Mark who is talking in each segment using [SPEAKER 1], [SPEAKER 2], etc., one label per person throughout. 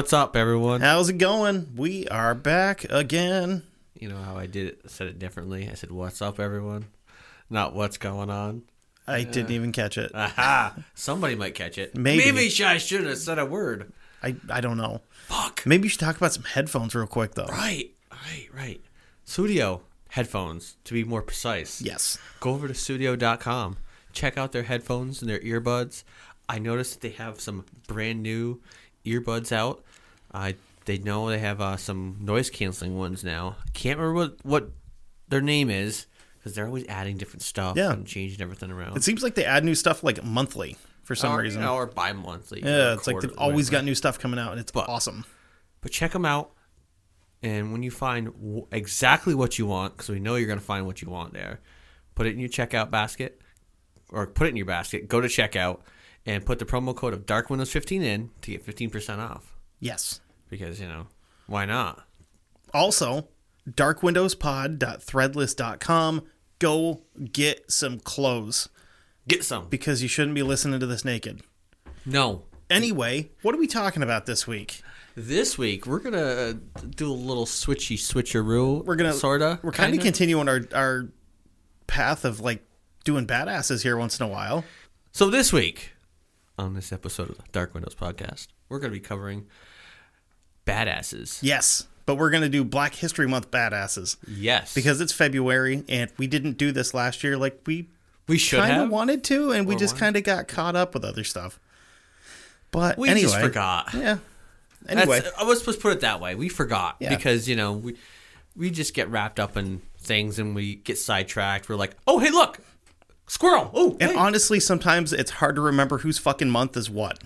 [SPEAKER 1] What's up, everyone?
[SPEAKER 2] How's it going? We are back again.
[SPEAKER 1] You know how I did it? Said it differently. I said, "What's up, everyone?" Not "What's going on."
[SPEAKER 2] I didn't even catch it.
[SPEAKER 1] Aha! Somebody might catch it.
[SPEAKER 2] Maybe.
[SPEAKER 1] Maybe I should have said a word.
[SPEAKER 2] I, I don't know.
[SPEAKER 1] Fuck.
[SPEAKER 2] Maybe you should talk about some headphones real quick, though.
[SPEAKER 1] Right. Right. Right. Studio headphones, to be more precise.
[SPEAKER 2] Yes.
[SPEAKER 1] Go over to studio.com. Check out their headphones and their earbuds. I noticed that they have some brand new earbuds out. I they know they have uh, some noise canceling ones now. Can't remember what, what their name is because they're always adding different stuff
[SPEAKER 2] Yeah.
[SPEAKER 1] and changing everything around.
[SPEAKER 2] It seems like they add new stuff like monthly for some
[SPEAKER 1] or,
[SPEAKER 2] reason.
[SPEAKER 1] you know, or bi-monthly.
[SPEAKER 2] yeah, it's like they've always
[SPEAKER 1] whatever.
[SPEAKER 2] got new stuff coming out, and it's
[SPEAKER 1] But-
[SPEAKER 2] awesome.
[SPEAKER 1] But check them out, and when you find w- exactly what you want, because we know you're going to find what you want there, put it in your checkout basket, or put it in your basket. Go to checkout and put the promo code of Dark Windows 15 in to get 15% off.
[SPEAKER 2] Yes.
[SPEAKER 1] Because you know why not?
[SPEAKER 2] Also, darkwindowspod.threadless.com. Go get some clothes
[SPEAKER 1] Get some.
[SPEAKER 2] because you shouldn't be listening to this naked.
[SPEAKER 1] No.
[SPEAKER 2] Anyway, what are we talking about this week?
[SPEAKER 1] This week we're gonna uh, do a little switchy switcheroo.
[SPEAKER 2] We're gonna
[SPEAKER 1] sorta.
[SPEAKER 2] We're kind of continuing our our path of like doing badasses here once in a while.
[SPEAKER 1] So this week, on this episode of the Dark Windows podcast, we're going to be covering badasses.
[SPEAKER 2] Yes, but we're gonna do Black History Month badasses
[SPEAKER 1] Yes,
[SPEAKER 2] because it's February and we didn't do this last year like we
[SPEAKER 1] we should
[SPEAKER 2] kind of wanted to, and we
[SPEAKER 1] Or
[SPEAKER 2] just kind of got caught up with other stuff. But
[SPEAKER 1] we
[SPEAKER 2] anyway,
[SPEAKER 1] just forgot.
[SPEAKER 2] Yeah. Anyway, uh,
[SPEAKER 1] That's, I was supposed to put it that way. We forgot
[SPEAKER 2] Yeah.
[SPEAKER 1] because you know we we just get wrapped up in things and we get sidetracked. We're like, oh hey look, squirrel. Oh,
[SPEAKER 2] and
[SPEAKER 1] hey.
[SPEAKER 2] honestly, sometimes it's hard to remember whose fucking month is what.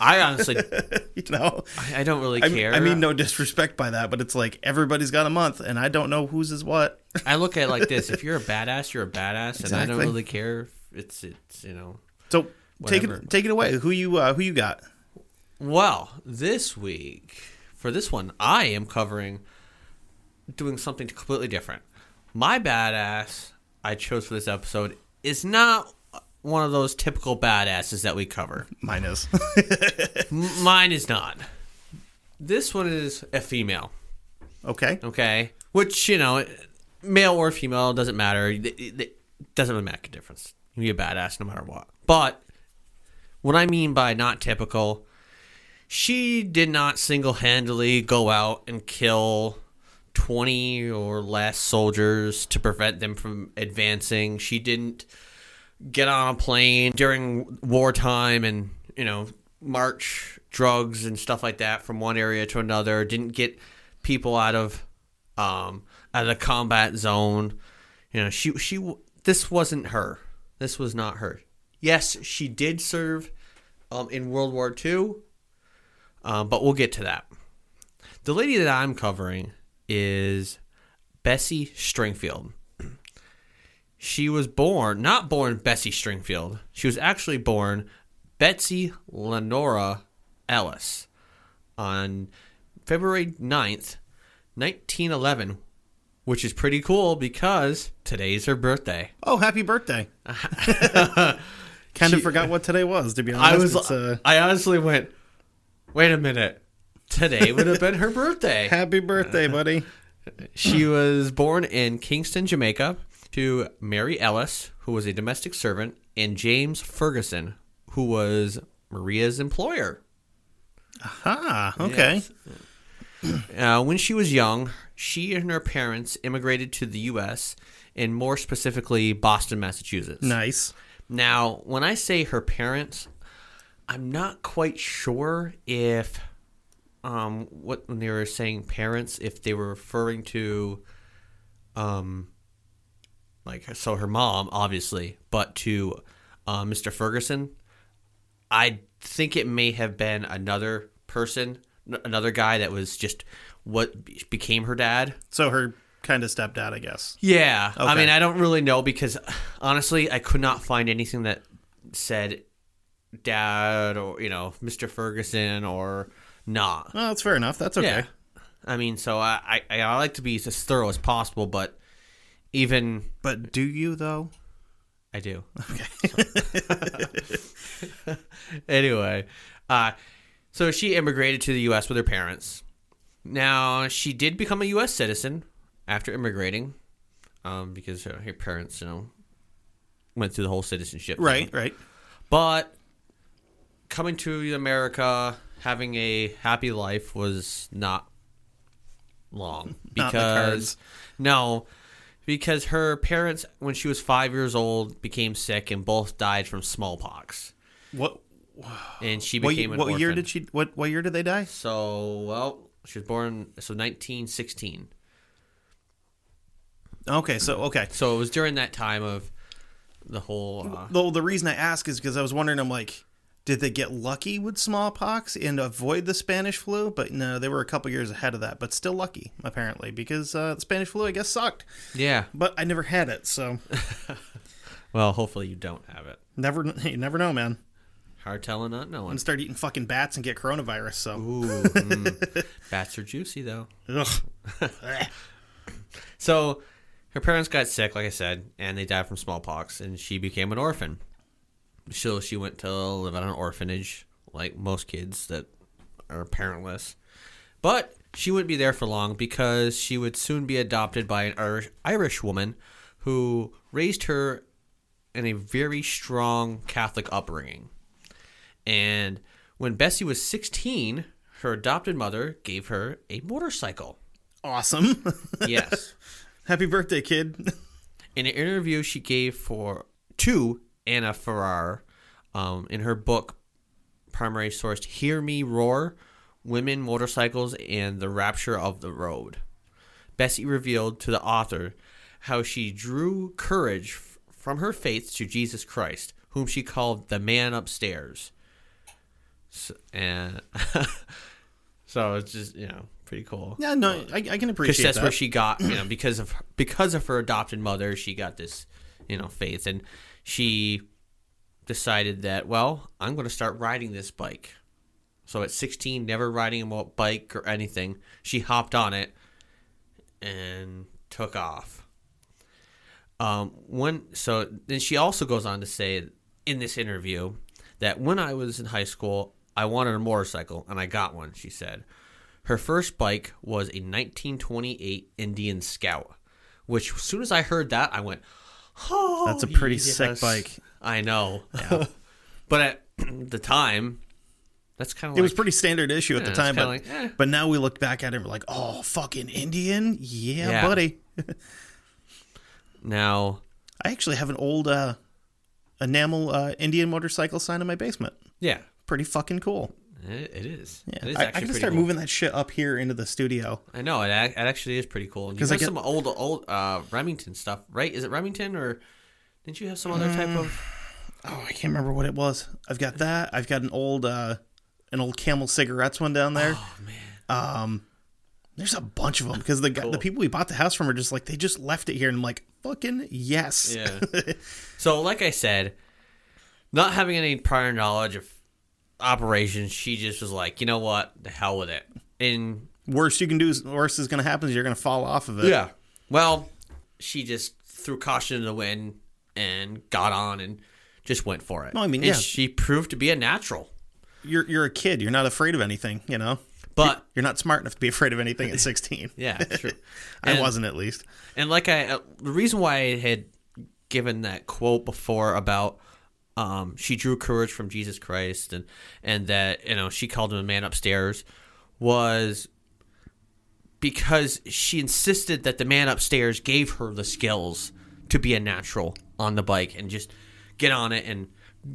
[SPEAKER 1] I honestly
[SPEAKER 2] You know,
[SPEAKER 1] I, I don't really
[SPEAKER 2] I,
[SPEAKER 1] care.
[SPEAKER 2] I mean, no disrespect by that, but it's like everybody's got a month, and I don't know whose is what.
[SPEAKER 1] I look at it like this: if you're a badass, you're a badass, and I don't really care. If it's it's you know.
[SPEAKER 2] So take it, take it away. Who you, uh, who you got?
[SPEAKER 1] Well, this week for this one, I am covering doing something completely different. My badass I chose for this episode is not one of those typical badasses that we cover.
[SPEAKER 2] Mine is.
[SPEAKER 1] Mine is not. This one is a female.
[SPEAKER 2] okay.
[SPEAKER 1] Okay, which you know, male or female doesn't matter. It, it- it doesn't really make a difference. You can be a badass no matter what. But what I mean by not typical, she did not single-handedly go out and kill twenty or less soldiers to prevent them from advancing. She didn't get on a plane during wartime and you know march drugs and stuff like that from one area to another. Didn't get people out of um out of the combat zone. You know she she this wasn't her. This was not her. Yes she did serve um in world war ii um, but we'll get to that. The lady that i'm covering is bessie stringfield she was born, not born Bessie Stringfield. She was actually born Betsy Lenora Ellis on February 9th, 1911, which is pretty cool because today's her birthday.
[SPEAKER 2] Oh, happy birthday! kind of forgot what today was. To be honest,
[SPEAKER 1] I was,
[SPEAKER 2] uh...
[SPEAKER 1] I honestly went, "Wait a minute. Today would have been her birthday."
[SPEAKER 2] happy birthday, buddy.
[SPEAKER 1] She was born in Kingston, Jamaica. To Mary Ellis, who was a domestic servant, and James Ferguson, who was Maria's employer.
[SPEAKER 2] Ah, okay.
[SPEAKER 1] Yes. Uh, when she was young, she and her parents immigrated to the U.S. and more specifically Boston, Massachusetts.
[SPEAKER 2] Nice.
[SPEAKER 1] Now, when I say her parents, I'm not quite sure if um what when they were saying parents if they were referring to um like so her mom obviously, but to uh, Mr. Ferguson. I think it may have been another person, n- another guy that was just what became her dad.
[SPEAKER 2] So her kind of stepdad, I guess.
[SPEAKER 1] Yeah. I mean, I don't really know because honestly, I could not find anything that said dad or, you know, Mr. Ferguson or not.
[SPEAKER 2] Well, that's fair enough. That's okay.
[SPEAKER 1] Yeah. I mean, so I, I, I like to be as thorough as possible, but even
[SPEAKER 2] But do you though?
[SPEAKER 1] I do. anyway, uh, so she immigrated to the U.S. with her parents. Now she did become a U.S. citizen after immigrating, um, because her, her parents, you know, went through the whole citizenship. thing.
[SPEAKER 2] Right, right.
[SPEAKER 1] But coming to America, having a happy life was not long
[SPEAKER 2] Not
[SPEAKER 1] because
[SPEAKER 2] cards.
[SPEAKER 1] no, because her parents, when she was five years old, became sick and both died from smallpox,
[SPEAKER 2] What
[SPEAKER 1] and she
[SPEAKER 2] what,
[SPEAKER 1] became an
[SPEAKER 2] what year did she what what year did they die?
[SPEAKER 1] So well, she was born so 1916.
[SPEAKER 2] Okay, so okay.
[SPEAKER 1] So it was during that time of the whole. Uh,
[SPEAKER 2] Though the reason I ask is because I was wondering, I'm like, did they get lucky with smallpox and avoid the Spanish flu? But no, they were a couple years ahead of that, but still lucky apparently because uh, the Spanish flu I guess sucked.
[SPEAKER 1] yeah.
[SPEAKER 2] But I never had it, so
[SPEAKER 1] Well, hopefully you don't have it.
[SPEAKER 2] never you never know, man.
[SPEAKER 1] Hard telling, not knowing.
[SPEAKER 2] And start eating fucking bats and get coronavirus. So
[SPEAKER 1] Ooh, mm. bats are juicy though.
[SPEAKER 2] Ugh.
[SPEAKER 1] So her parents got sick, like I said, and they died from smallpox, and she became an orphan. So she went to live at an orphanage, like most kids that are parentless. But she wouldn't be there for long because she would soon be adopted by an Irish, Irish woman who raised her in a very strong Catholic upbringing. And when Bessie was 16, her adopted mother gave her a motorcycle.
[SPEAKER 2] awesome.
[SPEAKER 1] Yes.
[SPEAKER 2] Happy birthday, kid.
[SPEAKER 1] in an interview she gave for to Anna Ferrar um, in her book primary source Hear Me Roar Women, Motorcycles, and the Rapture of the Road. Bessie revealed to the author how she drew courage f- from her faith to Jesus Christ, whom she called the man upstairs. So, and so it's just, you know, pretty cool
[SPEAKER 2] yeah, no, I, I can
[SPEAKER 1] because
[SPEAKER 2] appreciate
[SPEAKER 1] that's
[SPEAKER 2] that.
[SPEAKER 1] where she got you know because of because of her adopted mother she got this you know faith and she decided that well i'm going to start riding this bike. So at 16 never riding a bike or anything she hopped on it and took off. Um when so then she also goes on to say in this interview that when i was in high school i wanted a motorcycle and i got one she said. Her first bike was a 1928 Indian Scout, which as soon as I heard that, I went, "Oh,
[SPEAKER 2] That's a pretty sick bike.
[SPEAKER 1] I know, yeah. but at the time, that's kind of
[SPEAKER 2] It
[SPEAKER 1] like,
[SPEAKER 2] was pretty standard issue at the time, but
[SPEAKER 1] like, eh.
[SPEAKER 2] but now we look back at it and we're like, oh, fucking Indian, yeah,
[SPEAKER 1] Yeah.
[SPEAKER 2] buddy.
[SPEAKER 1] now.
[SPEAKER 2] I actually have an old uh, enamel uh, Indian motorcycle sign in my basement.
[SPEAKER 1] Yeah,
[SPEAKER 2] Pretty fucking cool.
[SPEAKER 1] It, is.
[SPEAKER 2] Yeah,
[SPEAKER 1] it is
[SPEAKER 2] I, I
[SPEAKER 1] actually
[SPEAKER 2] start
[SPEAKER 1] cool.
[SPEAKER 2] moving that shit up here into the studio.
[SPEAKER 1] I know it, it actually is pretty cool. You
[SPEAKER 2] 'Cause
[SPEAKER 1] have
[SPEAKER 2] I get-
[SPEAKER 1] some old old uh, Remington stuff, right? Is it Remington or didn't you have some other type of?
[SPEAKER 2] Oh, I can't remember what it was. I've got that. I've got an old uh, an old Camel cigarettes one down there.
[SPEAKER 1] Oh man,
[SPEAKER 2] Um, there's a bunch of them because the guy, the people we bought the house from are just like they just left it here, and I'm like, fucking yes.
[SPEAKER 1] Yeah. so, like I said, not having any prior knowledge of operations, she just was like, you know what, the hell with it. And
[SPEAKER 2] Worst you can do, is worst is gonna happen is you're gonna fall off of it. Yeah.
[SPEAKER 1] Well, she just threw caution to the wind and got on and just went for it.
[SPEAKER 2] No, I mean,
[SPEAKER 1] And
[SPEAKER 2] yeah.
[SPEAKER 1] she proved to be a natural.
[SPEAKER 2] You're you're a kid. You're not afraid of anything. You know.
[SPEAKER 1] But
[SPEAKER 2] You're not smart enough to be afraid of anything at 16.
[SPEAKER 1] yeah, true.
[SPEAKER 2] I
[SPEAKER 1] And-
[SPEAKER 2] wasn't at least.
[SPEAKER 1] And like I, uh, the reason why I had given that quote before about um, she drew courage from Jesus Christ and and that you know she called him a man upstairs was because she insisted that the man upstairs gave her the skills to be a natural on the bike and just get on it and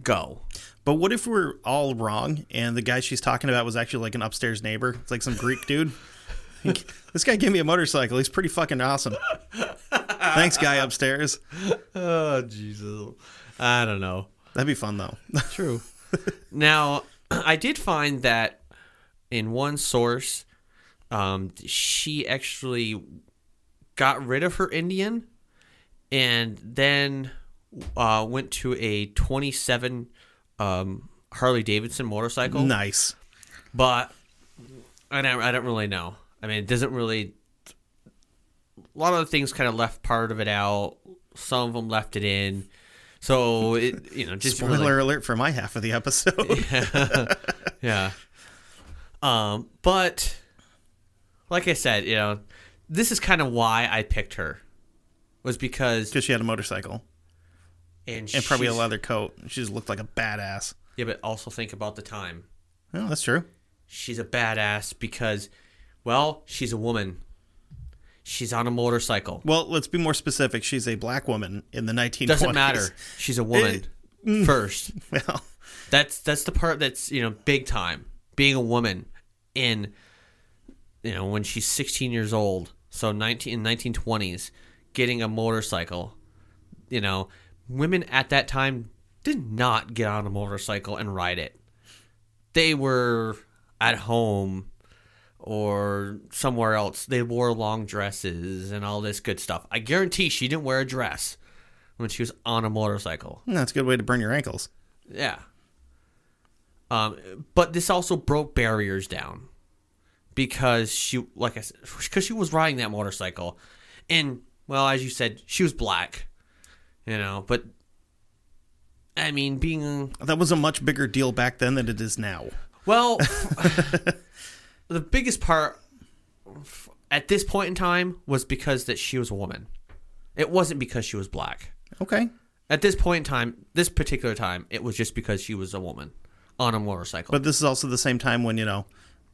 [SPEAKER 1] go.
[SPEAKER 2] But what if we're all wrong and the guy she's talking about was actually like an upstairs neighbor? It's like some Greek dude. this guy gave me a motorcycle. He's pretty fucking awesome. Thanks, guy upstairs.
[SPEAKER 1] Oh Jesus. I don't know.
[SPEAKER 2] That'd be fun though.
[SPEAKER 1] True. now, I did find that in one source, um, she actually got rid of her Indian and then uh, went to a 27 um, Harley Davidson motorcycle.
[SPEAKER 2] nice.
[SPEAKER 1] But I don't, I don't really know. I mean, it doesn't really. A lot of the things kind of left part of it out. Some of them left it in. So it, you know, just
[SPEAKER 2] Spoiler
[SPEAKER 1] really-
[SPEAKER 2] alert for my half of the episode.
[SPEAKER 1] yeah. Um, but like I said, you know, this is kind of why I picked her was because
[SPEAKER 2] Because she had a motorcycle
[SPEAKER 1] and,
[SPEAKER 2] and probably a leather coat. She just looked like a badass.
[SPEAKER 1] Yeah, but also think about the time.
[SPEAKER 2] Oh, that's true.
[SPEAKER 1] She's a badass because, well, she's a woman. She's on a motorcycle.
[SPEAKER 2] Well, let's be more specific. She's a black woman in the 1920s.
[SPEAKER 1] Doesn't matter. She's a woman first.
[SPEAKER 2] Well,
[SPEAKER 1] That's that's the part that's you know big time. Being a woman in, you know, when she's 16 years old, so 19 in 1920s, getting a motorcycle. You know, women at that time did not get on a motorcycle and ride it. They were at home or somewhere else. They wore long dresses and all this good stuff. I guarantee she didn't wear a dress when she was on a motorcycle.
[SPEAKER 2] that's a good way to burn your ankles.
[SPEAKER 1] Yeah. Um, but this also broke barriers down because she, like I said, because she was riding that motorcycle, and well, as you said, she was black, you know. But I mean, being
[SPEAKER 2] That was a much bigger deal back then than it is now.
[SPEAKER 1] well, the biggest part at this point in time was because that she was a woman. It wasn't because she was black.
[SPEAKER 2] Okay.
[SPEAKER 1] At this point in time, this particular time, it was just because she was a woman on a motorcycle.
[SPEAKER 2] But this is also the same time when, you know,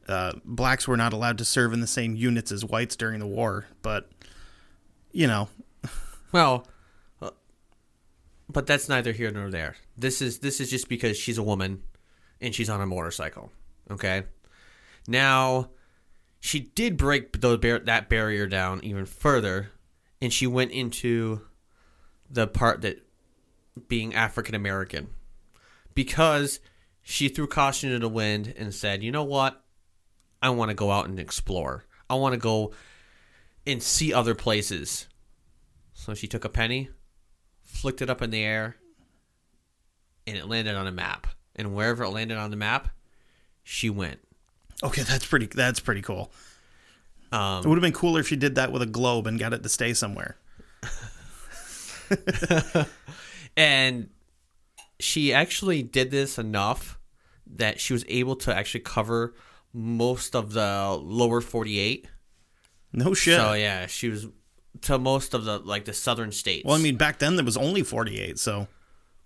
[SPEAKER 2] uh, blacks were not allowed to serve in the same units as whites during the war. But, you know,
[SPEAKER 1] Well, uh, but that's neither here nor there. This is this is just because she's a woman and she's on a motorcycle. Okay. Now, she did break bar- that barrier down even further, and she went into the part that being African American because she threw caution to the wind and said, "You know what? I want to go out and explore. I want to go and see other places." So she took a penny, flicked it up in the air, and it landed on a map. And wherever it landed on the map, she went.
[SPEAKER 2] Okay, that's pretty. That's pretty cool. It
[SPEAKER 1] Um,
[SPEAKER 2] would have been cooler if she did that with a globe and got it to stay somewhere.
[SPEAKER 1] and she actually did this enough that she was able to actually cover most of the lower 48.
[SPEAKER 2] No shit.
[SPEAKER 1] So yeah, she was to most of the like the southern states.
[SPEAKER 2] well, I mean, back then there was only 48, so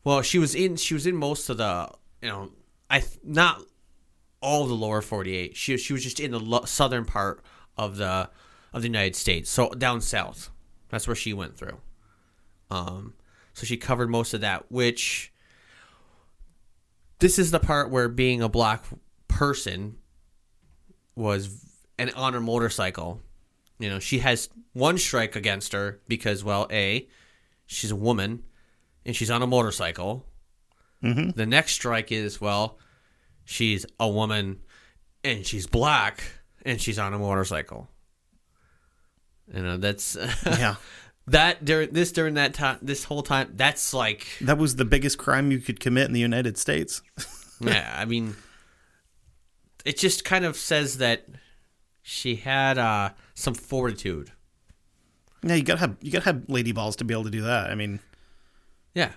[SPEAKER 1] Well, she was in she was in most of the you know I not all the lower 48. She she was just in the lo- southern part of the of the United States. So down south. That's where she went through. Um so she covered most of that which this is the part where being a black person was and on her motorcycle. You know, she has one strike against her because well, A, she's a woman and she's on a motorcycle.
[SPEAKER 2] Mhm.
[SPEAKER 1] The next strike is well, she's a woman and she's black and she's on a motorcycle. You know that's
[SPEAKER 2] yeah.
[SPEAKER 1] that during this during that time this whole time that's like
[SPEAKER 2] That was the biggest crime you could commit in the United States.
[SPEAKER 1] yeah I mean it just kind of says that she had uh, some fortitude.
[SPEAKER 2] Yeah, you gotta have you gotta have lady balls to be able to do that. I mean,
[SPEAKER 1] Yeah.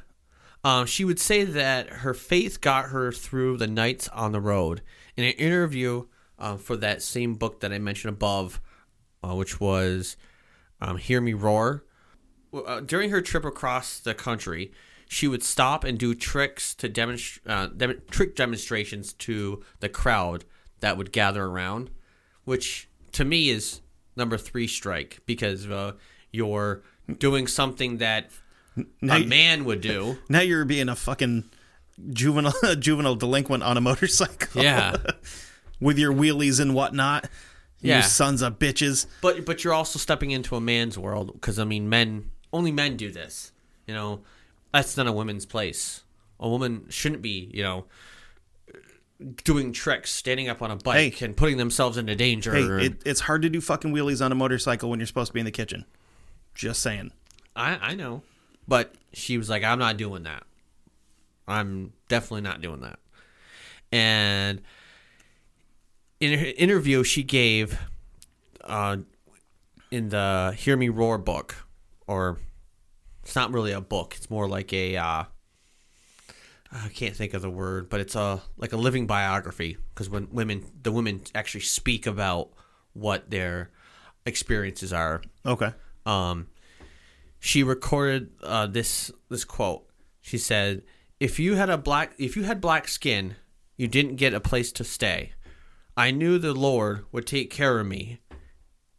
[SPEAKER 1] Um, she would say that her faith got her through the nights on the road. In an interview um, for that same book that I mentioned above, uh, which was um, Hear Me Roar, uh, during her trip across the country, she would stop and do tricks to demonstrate uh, dem- trick demonstrations to the crowd that would gather around, which to me is number three strike because uh, you're doing something that
[SPEAKER 2] Now,
[SPEAKER 1] a
[SPEAKER 2] you-
[SPEAKER 1] man would do.
[SPEAKER 2] now you're being a fucking juvenile juvenile delinquent on a motorcycle.
[SPEAKER 1] Yeah.
[SPEAKER 2] with your wheelies and whatnot.
[SPEAKER 1] Yeah.
[SPEAKER 2] You sons of bitches.
[SPEAKER 1] But but you're also stepping into a man's world because I mean, men only men do this. You know, that's not a woman's place. A woman shouldn't be, you know, doing tricks, standing up on a bike,
[SPEAKER 2] Hey.
[SPEAKER 1] and putting themselves into danger.
[SPEAKER 2] Hey, it, it's hard to do fucking wheelies on a motorcycle when you're supposed to be in the kitchen. Just saying.
[SPEAKER 1] I I know, but she was like, I'm not doing that. I'm definitely not doing that. And in her interview she gave uh, in the Hear Me Roar book, or it's not really a book. It's more like a uh, I can't think of the word, but it's a like a living biography because when women the women actually speak about what their experiences are
[SPEAKER 2] Okay.
[SPEAKER 1] um, she recorded uh, this this quote. She said, "If you had a black if you had black skin, you didn't get a place to stay. I knew the Lord would take care of me,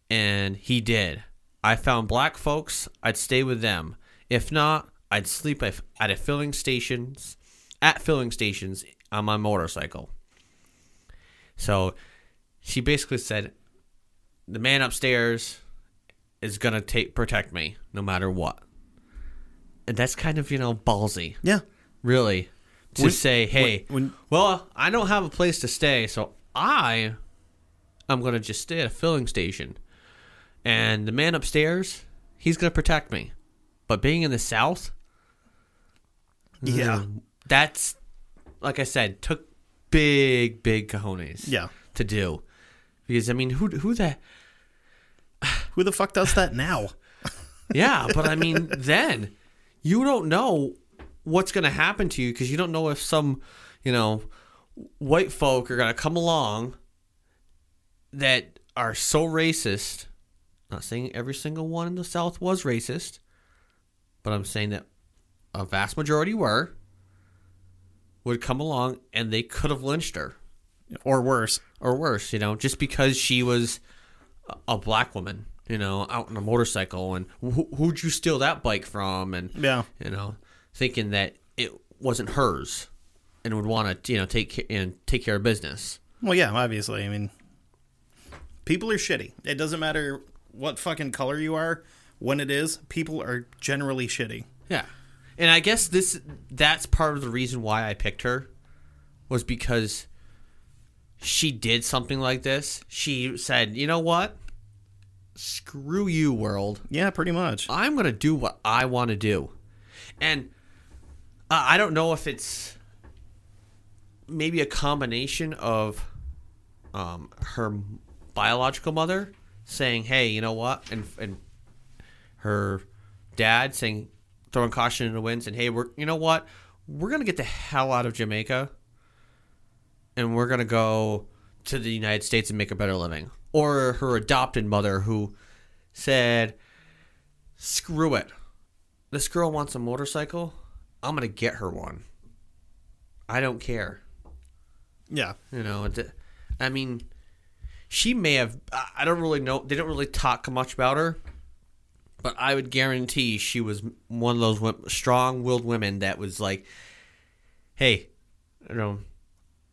[SPEAKER 1] and He did. I found black folks. I'd stay with them. If not, I'd sleep at a filling stations at filling stations on my motorcycle." So, she basically said, "The man upstairs." is gonna take protect me no matter what. And that's kind of you know ballsy,
[SPEAKER 2] Yeah.
[SPEAKER 1] really, to
[SPEAKER 2] When-
[SPEAKER 1] say, hey,
[SPEAKER 2] when-
[SPEAKER 1] well, I don't have a place to stay, so I, I'm gonna just stay at a filling station, and the man upstairs, he's gonna protect me. But being in the South,
[SPEAKER 2] Yeah.
[SPEAKER 1] Mm, that's like I said, took big, big cojones,
[SPEAKER 2] Yeah.
[SPEAKER 1] to do, because I mean, who, who the
[SPEAKER 2] Who the fuck does that now?
[SPEAKER 1] Yeah, but I mean, then you don't know what's going to happen to you because you don't know if some, you know, white folk are going to come along that are so racist. Not saying every single one in the South was racist, but I'm saying that a vast majority were. Would come along and they could have lynched her
[SPEAKER 2] Or worse.
[SPEAKER 1] or worse, you know, just because she was a- a black woman, you know, out on a motorcycle, and who, who'd you steal that bike from? And
[SPEAKER 2] Yeah.
[SPEAKER 1] you know, thinking that it wasn't hers, and would want to, you know, take and take care of business.
[SPEAKER 2] Well, yeah, obviously. I mean, people are shitty. It doesn't matter what fucking color you are. When it is, people are generally shitty.
[SPEAKER 1] Yeah, and I guess this that's part of the reason why I picked her was because she did something like this. She said, "You know what? Screw you, world."
[SPEAKER 2] Yeah, pretty much.
[SPEAKER 1] I'm gonna do what I want to do, and uh, I don't know if it's maybe a combination of um, her biological mother saying, "Hey, you know what," and and her dad saying, throwing caution in the wind, saying, "Hey, we're you know what, we're gonna get the hell out of Jamaica, and we're gonna go to the United States and make a better living," or her adopted mother who said, "Screw it, this girl wants a motorcycle, I'm gonna get her one. I don't care."
[SPEAKER 2] Yeah.
[SPEAKER 1] You know, I mean, she may have. I I don't really know. They don't really talk much about her, but I would guarantee she was one of those strong-willed women that was like, "Hey, you know,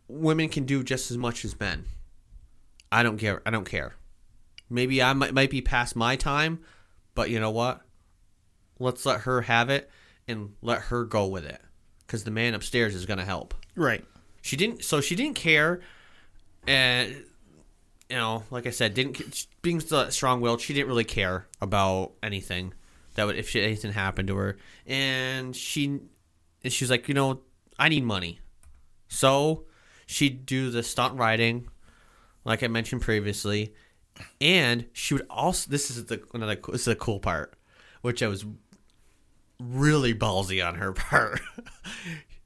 [SPEAKER 1] women can do just as much as men. I don't care. I don't care. Maybe I might, might be past my time, but you know what? Let's let her have it and let her go with it, because the man upstairs is going to help."
[SPEAKER 2] Right.
[SPEAKER 1] She didn't. So she didn't care, and you know, like I said, didn't being strong willed. She didn't really care about anything that would if she, anything happened to her, and she and she was like, you know, I need money, so she'd do the stunt riding, like I mentioned previously, and she would also. This is the another. This is the cool part, which I was really ballsy on her part.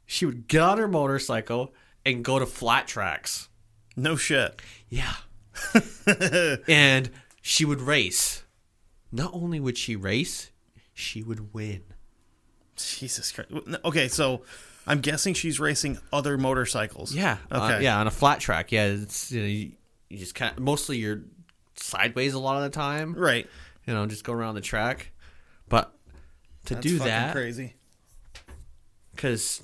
[SPEAKER 1] she would get on her motorcycle and go to flat tracks.
[SPEAKER 2] No shit.
[SPEAKER 1] Yeah. and she would race. Not only would she race, she would win.
[SPEAKER 2] Jesus Christ. Okay, so I'm guessing she's racing other motorcycles.
[SPEAKER 1] Yeah. uh,
[SPEAKER 2] Okay.
[SPEAKER 1] yeah, on a flat track. Yeah, it's you, know, you, just kind of mostly you're sideways a lot of the time.
[SPEAKER 2] Right.
[SPEAKER 1] You know, just go around the track. But to
[SPEAKER 2] That's
[SPEAKER 1] do that,
[SPEAKER 2] crazy.
[SPEAKER 1] because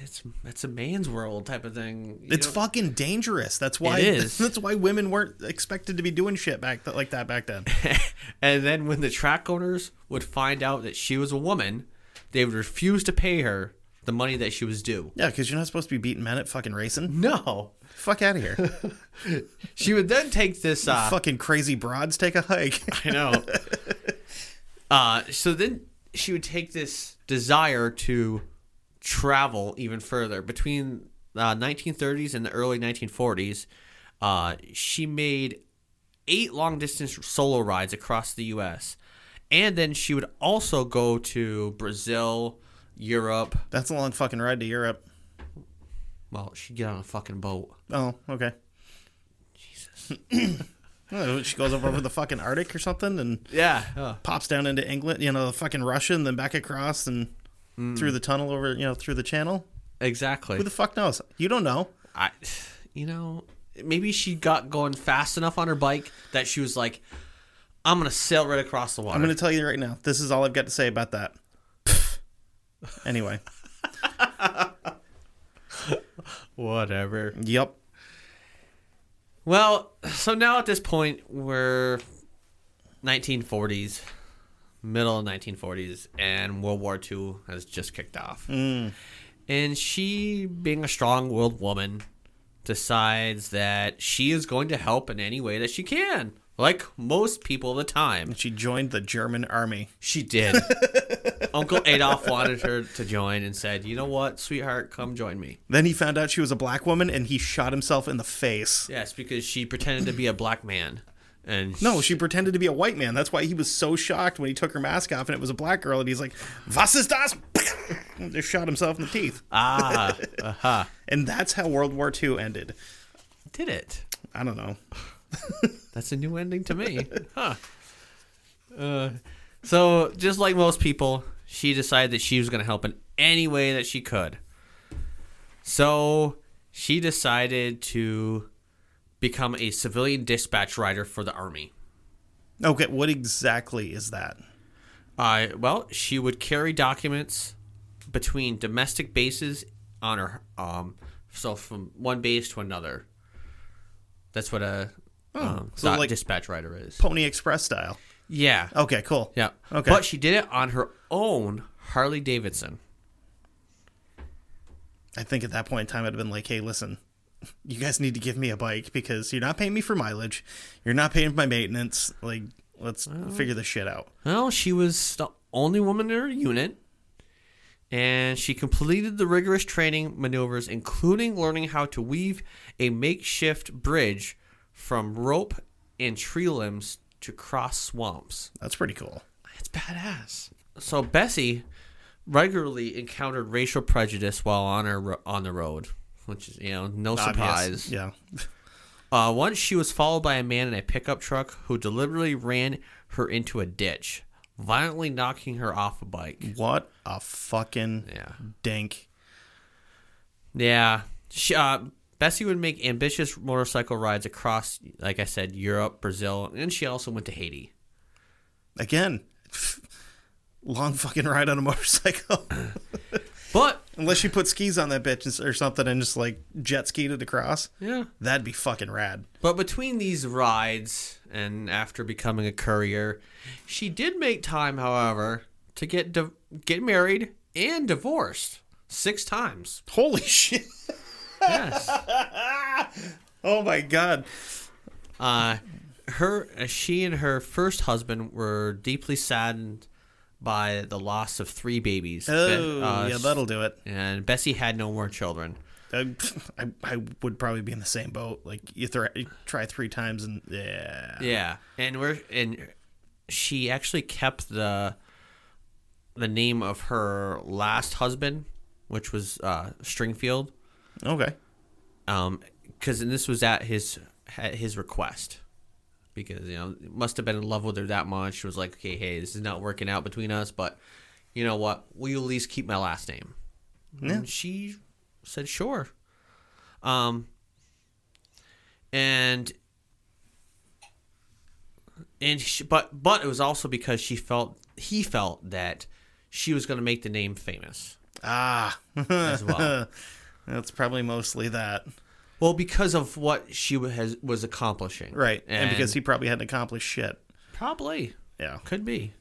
[SPEAKER 1] it's it's a man's world type of thing. You
[SPEAKER 2] It's fucking dangerous. That's why.
[SPEAKER 1] It is.
[SPEAKER 2] That's why women weren't expected to be doing shit back th- like that back then.
[SPEAKER 1] and then when the track owners would find out that she was a woman, they would refuse to pay her the money that she was due.
[SPEAKER 2] yeah, because you're not supposed to be beating men at fucking racing.
[SPEAKER 1] No.
[SPEAKER 2] Fuck out of here.
[SPEAKER 1] She would then take this uh
[SPEAKER 2] fucking crazy broads take a hike.
[SPEAKER 1] I know. uh so then she would take this desire to travel even further between uh, 1930s and the early 1940s. Uh, she made eight long distance solo rides across the U.S. And then she would also go to Brazil, Europe.
[SPEAKER 2] That's a long fucking ride to Europe.
[SPEAKER 1] Well, she'd get on a fucking boat.
[SPEAKER 2] Oh, okay. Jesus. she goes up over the fucking Arctic or something and
[SPEAKER 1] Yeah. Uh,
[SPEAKER 2] pops down into England, you know, the fucking Russia, and then back across and through the tunnel over, you know, through the channel.
[SPEAKER 1] exactly.
[SPEAKER 2] Who the fuck knows? You don't know.
[SPEAKER 1] I, you know, maybe she got going fast enough on her bike that she was like, "I'm gonna sail right across the water."
[SPEAKER 2] I'm going to tell you right now. This is all I've got to say about that. Anyway,
[SPEAKER 1] Whatever.
[SPEAKER 2] yep.
[SPEAKER 1] Well, so now at this point, we're 1940s, middle of 1940s, and World War II has just kicked off. Mm. And she, being a strong-willed woman, decides that she is going to help in any way that she can, like most people of the time.
[SPEAKER 2] She joined the German army.
[SPEAKER 1] She did. Uncle Adolf wanted her to join and said, "You know what, sweetheart, come join me."
[SPEAKER 2] Then he found out she was a black woman and he shot himself in the face.
[SPEAKER 1] Yes, because she pretended to be a black man, and
[SPEAKER 2] No, she pretended to be a white man. That's why he was so shocked when he took her mask off and it was a black girl. And he's like, "Was ist das?" And just shot himself in the teeth.
[SPEAKER 1] ah, aha,
[SPEAKER 2] And that's how World War II ended.
[SPEAKER 1] did it.
[SPEAKER 2] I don't know.
[SPEAKER 1] That's a new ending to me, huh? Uh, so just like most people, she decided that she was going to help in any way that she could. So she decided to become a civilian dispatch rider for the army.
[SPEAKER 2] Okay, what exactly is that?
[SPEAKER 1] Uh, well, she would carry documents between domestic bases on her, um, so from one base to another. That's what a um,
[SPEAKER 2] so like-
[SPEAKER 1] dispatch rider is.
[SPEAKER 2] Pony Express style.
[SPEAKER 1] Yeah,
[SPEAKER 2] Okay, cool.
[SPEAKER 1] yeah.
[SPEAKER 2] Okay.
[SPEAKER 1] But she did it on her own Harley Davidson.
[SPEAKER 2] I think at that point in time, I'd have been like, hey, listen, you guys need to give me a bike because you're not paying me for mileage. You're not paying for my maintenance. Like, let's figure this shit out.
[SPEAKER 1] Well, she was the only woman in her unit, and she completed the rigorous training maneuvers, including learning how to weave a makeshift bridge from rope and tree limbs to cross swamps.
[SPEAKER 2] That's pretty cool.
[SPEAKER 1] It's badass. So Bessie regularly encountered racial prejudice while on her on the road, which is you know no
[SPEAKER 2] Obvious.
[SPEAKER 1] surprise.
[SPEAKER 2] Yeah.
[SPEAKER 1] Uh, once she was followed by a man in a pickup truck who deliberately ran her into a ditch, violently knocking her off a bike.
[SPEAKER 2] What a fucking
[SPEAKER 1] Yeah.
[SPEAKER 2] dink.
[SPEAKER 1] Yeah. She, uh, Bessie would make ambitious motorcycle rides across, like I said, Europe, Brazil, and she also went to Haiti.
[SPEAKER 2] Again, long fucking ride on a motorcycle.
[SPEAKER 1] But,
[SPEAKER 2] Unless you put skis on that bitch or something and just like jet skied it across.
[SPEAKER 1] yeah.
[SPEAKER 2] That'd be fucking rad.
[SPEAKER 1] But between these rides and after becoming a courier, she did make time, however, to get di- get married and divorced six times.
[SPEAKER 2] Holy shit.
[SPEAKER 1] Yes.
[SPEAKER 2] Oh my god.
[SPEAKER 1] uh, her, she and her first husband were deeply saddened by the loss of three babies.
[SPEAKER 2] Oh,
[SPEAKER 1] uh,
[SPEAKER 2] yeah, that'll do it.
[SPEAKER 1] and Bessie had no more children.
[SPEAKER 2] I, I, I would probably be in the same boat. Like you, th- you try three times and yeah.
[SPEAKER 1] Yeah, and we're and she actually kept the the name of her last husband, which was uh, Stringfield,
[SPEAKER 2] Okay.
[SPEAKER 1] um, because this was at his at his request. because you know must have been in love with her that much. Was like, okay, hey, this is not working out between us, but you know what? Will you at least keep my last name?
[SPEAKER 2] Yeah.
[SPEAKER 1] And she said, sure. Um, and and she, but but it was also because she felt he felt that she was going to make the name famous
[SPEAKER 2] Ah,
[SPEAKER 1] as well.
[SPEAKER 2] that's probably mostly that,
[SPEAKER 1] well, because of what she has was accomplishing,
[SPEAKER 2] right? And, because he probably hadn't accomplished shit.
[SPEAKER 1] probably
[SPEAKER 2] Yeah.
[SPEAKER 1] could be.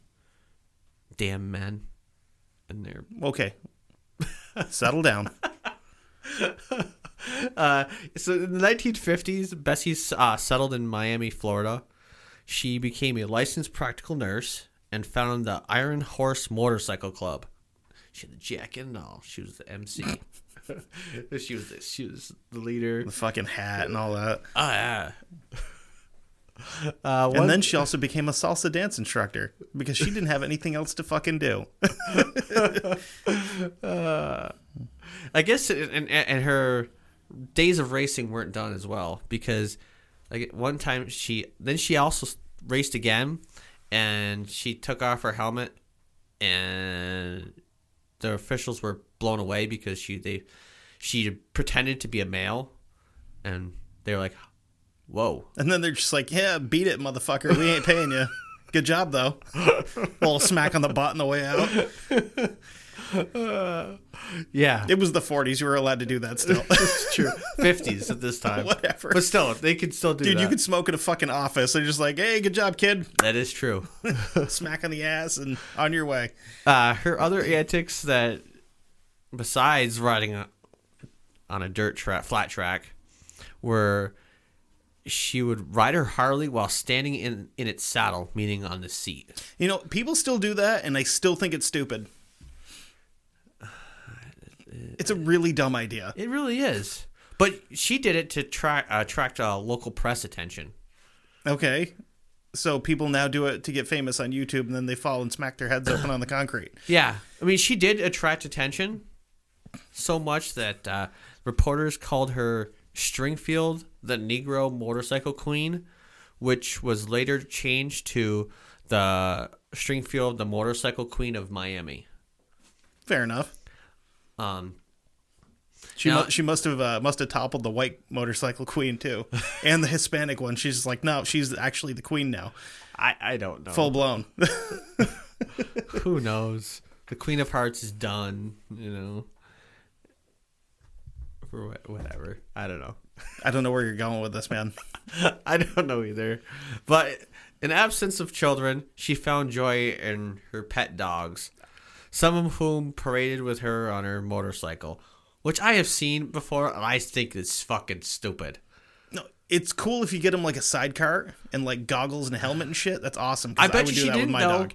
[SPEAKER 1] Damn men, and they're
[SPEAKER 2] Okay. Settle down.
[SPEAKER 1] Uh, so in the 1950s, Bessie uh, settled in Miami, Florida. She became a licensed practical nurse and founded the Iron Horse Motorcycle Club. She had the jacket and all. She was the MC. she was the, she was the leader.
[SPEAKER 2] The fucking hat and all that.
[SPEAKER 1] Oh yeah. Uh, one,
[SPEAKER 2] And then she also became a salsa dance instructor because she didn't have anything else to fucking do.
[SPEAKER 1] I guess and and her days of racing weren't done as well because like one time she then she also raced again and she took off her helmet and the officials were blown away because she they she pretended to be a male and they were like whoa
[SPEAKER 2] And then they're just like, yeah, beat it, motherfucker. We ain't paying you. Good job, though. A little smack on the butt on the way out.
[SPEAKER 1] yeah
[SPEAKER 2] It was the 40s. You were allowed to do that still.
[SPEAKER 1] it's true 50s at this time
[SPEAKER 2] Whatever.
[SPEAKER 1] but still they could still do
[SPEAKER 2] Dude,
[SPEAKER 1] that
[SPEAKER 2] you could smoke in a fucking office. They're just like, hey, good job, kid.
[SPEAKER 1] that is true
[SPEAKER 2] Smack on the ass and on your way.
[SPEAKER 1] Uh, her other antics that, besides riding a, on a dirt track, flat track, were she would ride her Harley while standing in in its saddle, meaning on the seat.
[SPEAKER 2] You know, people still do that, and I still think it's stupid. It's a really dumb idea.
[SPEAKER 1] It really is. But she did it to tra- uh, attract uh, local press attention.
[SPEAKER 2] Okay. So people now do it to get famous on YouTube, and then they fall and smack their heads open on the concrete.
[SPEAKER 1] Yeah, I mean, she did attract attention so much that uh, reporters called her Stringfield the Negro Motorcycle Queen, which was later changed to the Stringfield the Motorcycle Queen of Miami.
[SPEAKER 2] Fair enough.
[SPEAKER 1] Um,
[SPEAKER 2] She
[SPEAKER 1] Now-
[SPEAKER 2] mu- she must have uh, must have toppled the white motorcycle queen too, and the Hispanic one. She's like, no, she's actually the queen now,
[SPEAKER 1] I I don't know.
[SPEAKER 2] full blown.
[SPEAKER 1] Who knows? The Queen of Hearts is done. You know. For whatever. I don't know.
[SPEAKER 2] I don't know where you're going with this, man.
[SPEAKER 1] I don't know either. But in absence of children, she found joy in her pet dogs, some of whom paraded with her on her motorcycle, which I have seen before, and I think it's fucking stupid.
[SPEAKER 2] No, it's cool if you get him like a sidecar and like goggles and a helmet and shit. That's awesome.
[SPEAKER 1] I bet
[SPEAKER 2] would
[SPEAKER 1] you
[SPEAKER 2] do
[SPEAKER 1] she
[SPEAKER 2] that with
[SPEAKER 1] didn't,
[SPEAKER 2] my
[SPEAKER 1] though.
[SPEAKER 2] dog.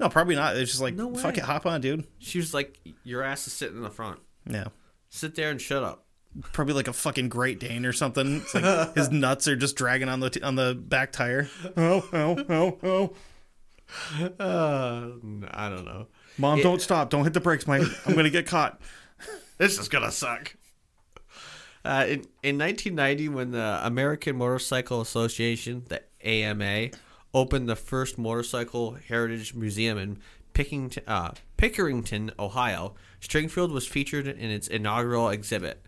[SPEAKER 2] No, probably not. It's just like,
[SPEAKER 1] No
[SPEAKER 2] fuck
[SPEAKER 1] way.
[SPEAKER 2] it, hop on, dude.
[SPEAKER 1] She was like, "Your ass is sitting in the front.
[SPEAKER 2] Yeah.
[SPEAKER 1] Sit there and shut up."
[SPEAKER 2] Probably like a fucking Great Dane or something. It's like his nuts are just dragging on the t- on the back tire. Oh, oh, oh, oh.
[SPEAKER 1] Uh, I don't know.
[SPEAKER 2] Mom, don't stop. Don't hit the brakes, Mike. I'm gonna get caught.
[SPEAKER 1] This is gonna suck. Uh, in, in 1990, when the American Motorcycle Association, the AMA, opened the first motorcycle heritage museum in Pickington, uh, Pickerington, Ohio, Stringfield was featured in its inaugural exhibit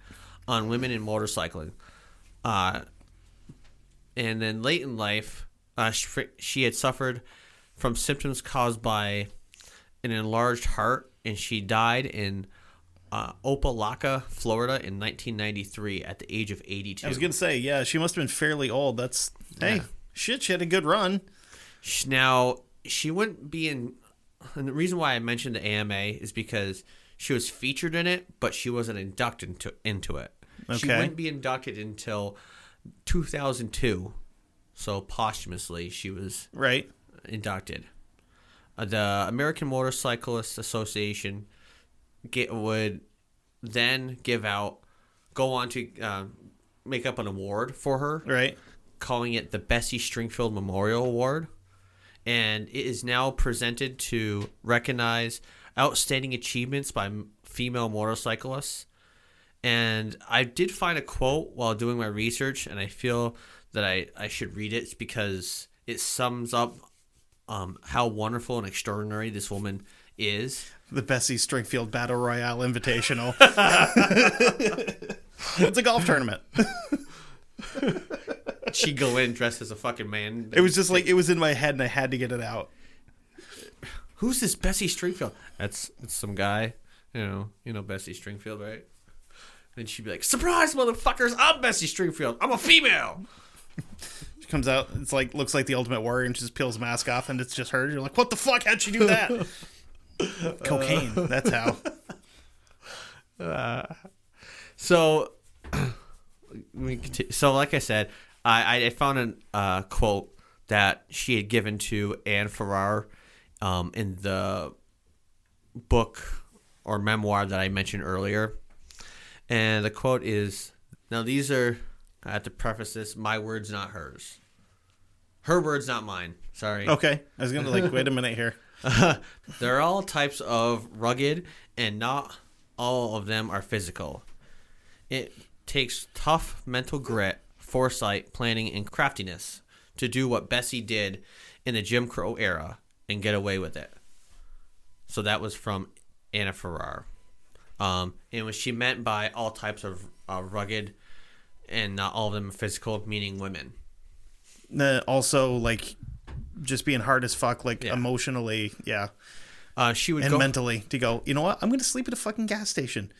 [SPEAKER 1] on women in motorcycling. Uh, and then late in life, uh, sh- she had suffered from symptoms caused by an enlarged heart, and she died in uh, Opa-locka, Florida, in 1993 at the age of 82.
[SPEAKER 2] I was gonna say, yeah, she must have been fairly old. That's hey,
[SPEAKER 1] Yeah.
[SPEAKER 2] shit. She had a good run.
[SPEAKER 1] Now, she wouldn't be in. And the reason why I mentioned the AMA is because she was featured in it, but she wasn't inducted into, into it.
[SPEAKER 2] Okay.
[SPEAKER 1] She wouldn't be inducted until 2002. So posthumously, she was
[SPEAKER 2] Right.
[SPEAKER 1] inducted. The American Motorcyclist Association get, would then give out, go on to uh, make up an award for her,
[SPEAKER 2] Right.
[SPEAKER 1] calling it the Bessie Stringfield Memorial Award. And it is now presented to recognize outstanding achievements by female motorcyclists. And I did find a quote while doing my research, and I feel that I, I should read it because it sums up um, how wonderful and extraordinary this woman is.
[SPEAKER 2] The Bessie Stringfield Battle Royale Invitational. it's a golf tournament.
[SPEAKER 1] She'd go in dressed as a fucking man.
[SPEAKER 2] It was just like it was in my head and I had to get it out.
[SPEAKER 1] Who's this Bessie Stringfield? That's, that's some guy. You know, you know Bessie Stringfield, right? And she'd be like, "Surprise, motherfuckers! I'm Bessie Stringfield. I'm a female."
[SPEAKER 2] Comes out, it's like looks like the Ultimate Warrior, and she just peels the mask off, and it's just her. You're like, what the fuck? How'd she do that? Cocaine. That's how.
[SPEAKER 1] So, so like I said, I I found a uh, quote that she had given to Ann Ferrar um, in the book or memoir that I mentioned earlier, and the quote is now these are I have to preface this my words not hers, her words not mine. Sorry.
[SPEAKER 2] Okay, I was gonna like wait a minute here.
[SPEAKER 1] There are all types of rugged, and not all of them are physical. It takes tough mental grit, foresight, planning, and craftiness to do what Bessie did in the Jim Crow era and get away with it. So that was from Anna Ferrar. Um, and what she meant by all types of uh, rugged, and not all of them physical, meaning women.
[SPEAKER 2] Uh, also, like just being hard as fuck, like
[SPEAKER 1] Yeah.
[SPEAKER 2] emotionally, yeah,
[SPEAKER 1] Uh, she would
[SPEAKER 2] and
[SPEAKER 1] go.
[SPEAKER 2] mentally. To go, you know what? I'm gonna sleep at a fucking gas station.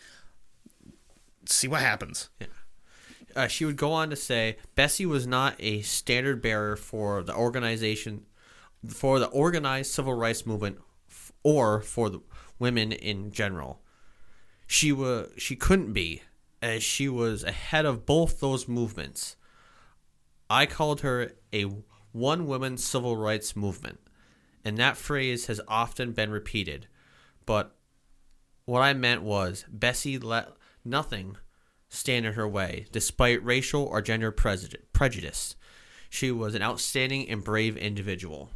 [SPEAKER 2] See what happens.
[SPEAKER 1] uh, she would go on to say Bessie was not a standard bearer for the organization, for the organized civil rights movement, f- or for the women in general. She was she couldn't be, as she was ahead of both those movements. I called her a one woman civil rights movement, and that phrase has often been repeated. But what I meant was Bessie let nothing stand in her way, despite racial or gender prejudice. She was an outstanding and brave individual,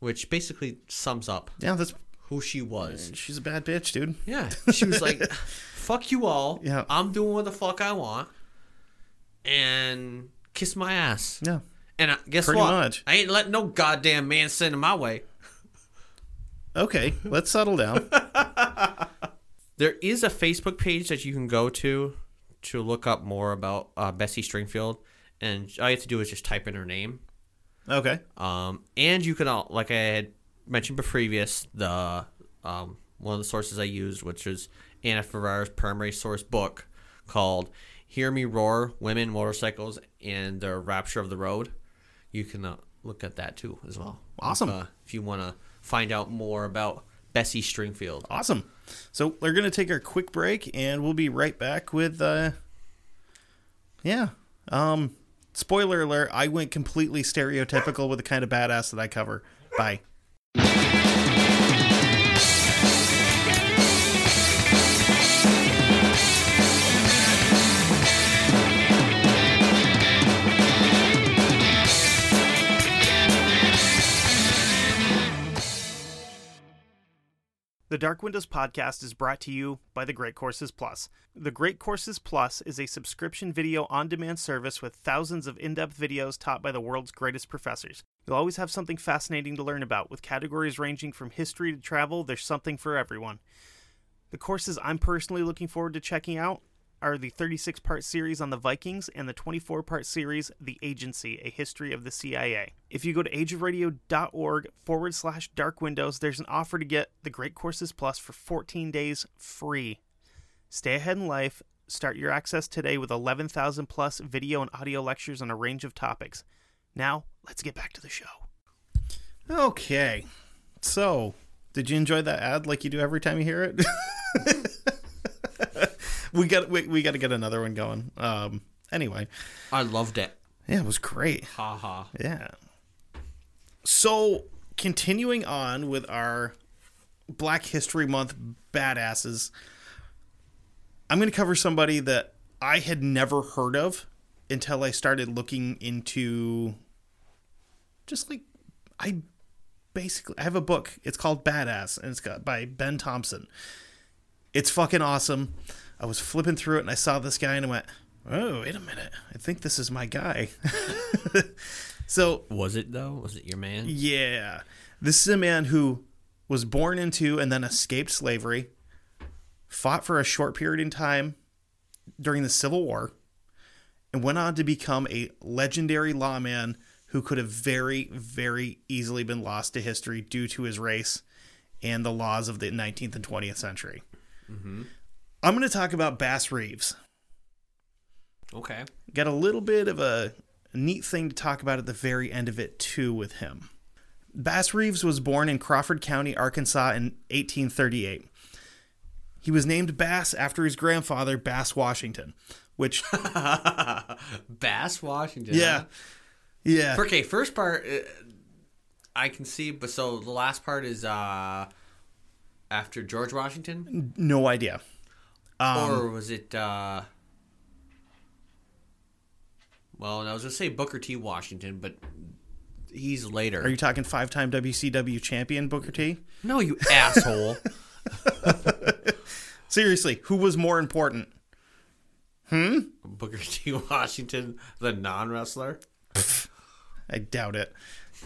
[SPEAKER 1] which basically sums up
[SPEAKER 2] Yeah, that's
[SPEAKER 1] who she was.
[SPEAKER 2] she's a bad bitch, dude.
[SPEAKER 1] Yeah, she was like, "Fuck you all.
[SPEAKER 2] Yeah.
[SPEAKER 1] I'm doing what the fuck I want, and kiss my ass."
[SPEAKER 2] Yeah.
[SPEAKER 1] And I, guess
[SPEAKER 2] Pretty
[SPEAKER 1] what?
[SPEAKER 2] much.
[SPEAKER 1] I ain't letting no goddamn man send in my way.
[SPEAKER 2] Okay, let's settle down.
[SPEAKER 1] There is a Facebook page that you can go to to look up more about uh, Bessie Stringfield, and all you have to do is just type in her name.
[SPEAKER 2] Okay.
[SPEAKER 1] Um, and you can, all, like I had mentioned previous, the um, one of the sources I used, which is Anna Ferrar's primary source book called "Hear Me Roar: Women, Motorcycles, and the Rapture of the Road." You can uh, look at that too as well.
[SPEAKER 2] Awesome.
[SPEAKER 1] If, uh, if you want to find out more about Bessie Stringfield.
[SPEAKER 2] Awesome. So we're gonna take our quick break, and we'll be right back with. uh Yeah. Um. Spoiler alert: I went completely stereotypical with the kind of badass that I cover. Bye. The Dark Windows podcast is brought to you by the Great Courses Plus. The Great Courses Plus is a subscription video on demand service with thousands of in depth videos taught by the world's greatest professors. You'll always have something fascinating to learn about. With categories ranging from history to travel, there's something for everyone. The courses I'm personally looking forward to checking out are the 36 part series on the Vikings and the 24 part series, The Agency A History of the CIA. If you go to ageofradio.org forward slash dark windows, there's an offer to get the Great Courses Plus for 14 days free. Stay ahead in life. Start your access today with 11,000 plus video and audio lectures on a range of topics. Now, let's get back to the show. Okay. So, did you enjoy that ad like you do every time you hear it? we got we, we got to get another one going. Um anyway,
[SPEAKER 1] I loved it.
[SPEAKER 2] yeah, it was great.
[SPEAKER 1] Ha ha.
[SPEAKER 2] Yeah. So, continuing on with our Black History Month badasses, I'm going to cover somebody that I had never heard of until I started looking into just like I basically I have a book. It's called Badass and it's got by Ben Thompson. It's fucking awesome. I was flipping through it and I saw this guy and I went, Oh, wait a minute. I think this is my guy. so,
[SPEAKER 1] Was it though? Was it your man?
[SPEAKER 2] yeah. This is a man who was born into and then escaped slavery, fought for a short period in time during the Civil War, and went on to become a legendary lawman who could have very, very easily been lost to history due to his race and the laws of the 19th and 20th century. Mm-hmm. I'm going to talk about Bass Reeves.
[SPEAKER 1] Okay.
[SPEAKER 2] Got a little bit of a neat thing to talk about at the very end of it, too, with him. Bass Reeves was born in Crawford County, Arkansas in 1838. He was named Bass after his grandfather, Bass Washington, which,
[SPEAKER 1] Bass, Washington.
[SPEAKER 2] yeah. Yeah.
[SPEAKER 1] Okay, first part uh, I can see, but so the last part is uh after George Washington,
[SPEAKER 2] No idea. Um,
[SPEAKER 1] or was it? uh Well, I was gonna say Booker T. Washington, but he's later.
[SPEAKER 2] Are you talking five time WCW champion Booker T?
[SPEAKER 1] no, you asshole.
[SPEAKER 2] Seriously, who was more important? Hmm.
[SPEAKER 1] Booker T. Washington, the non wrestler.
[SPEAKER 2] I doubt it.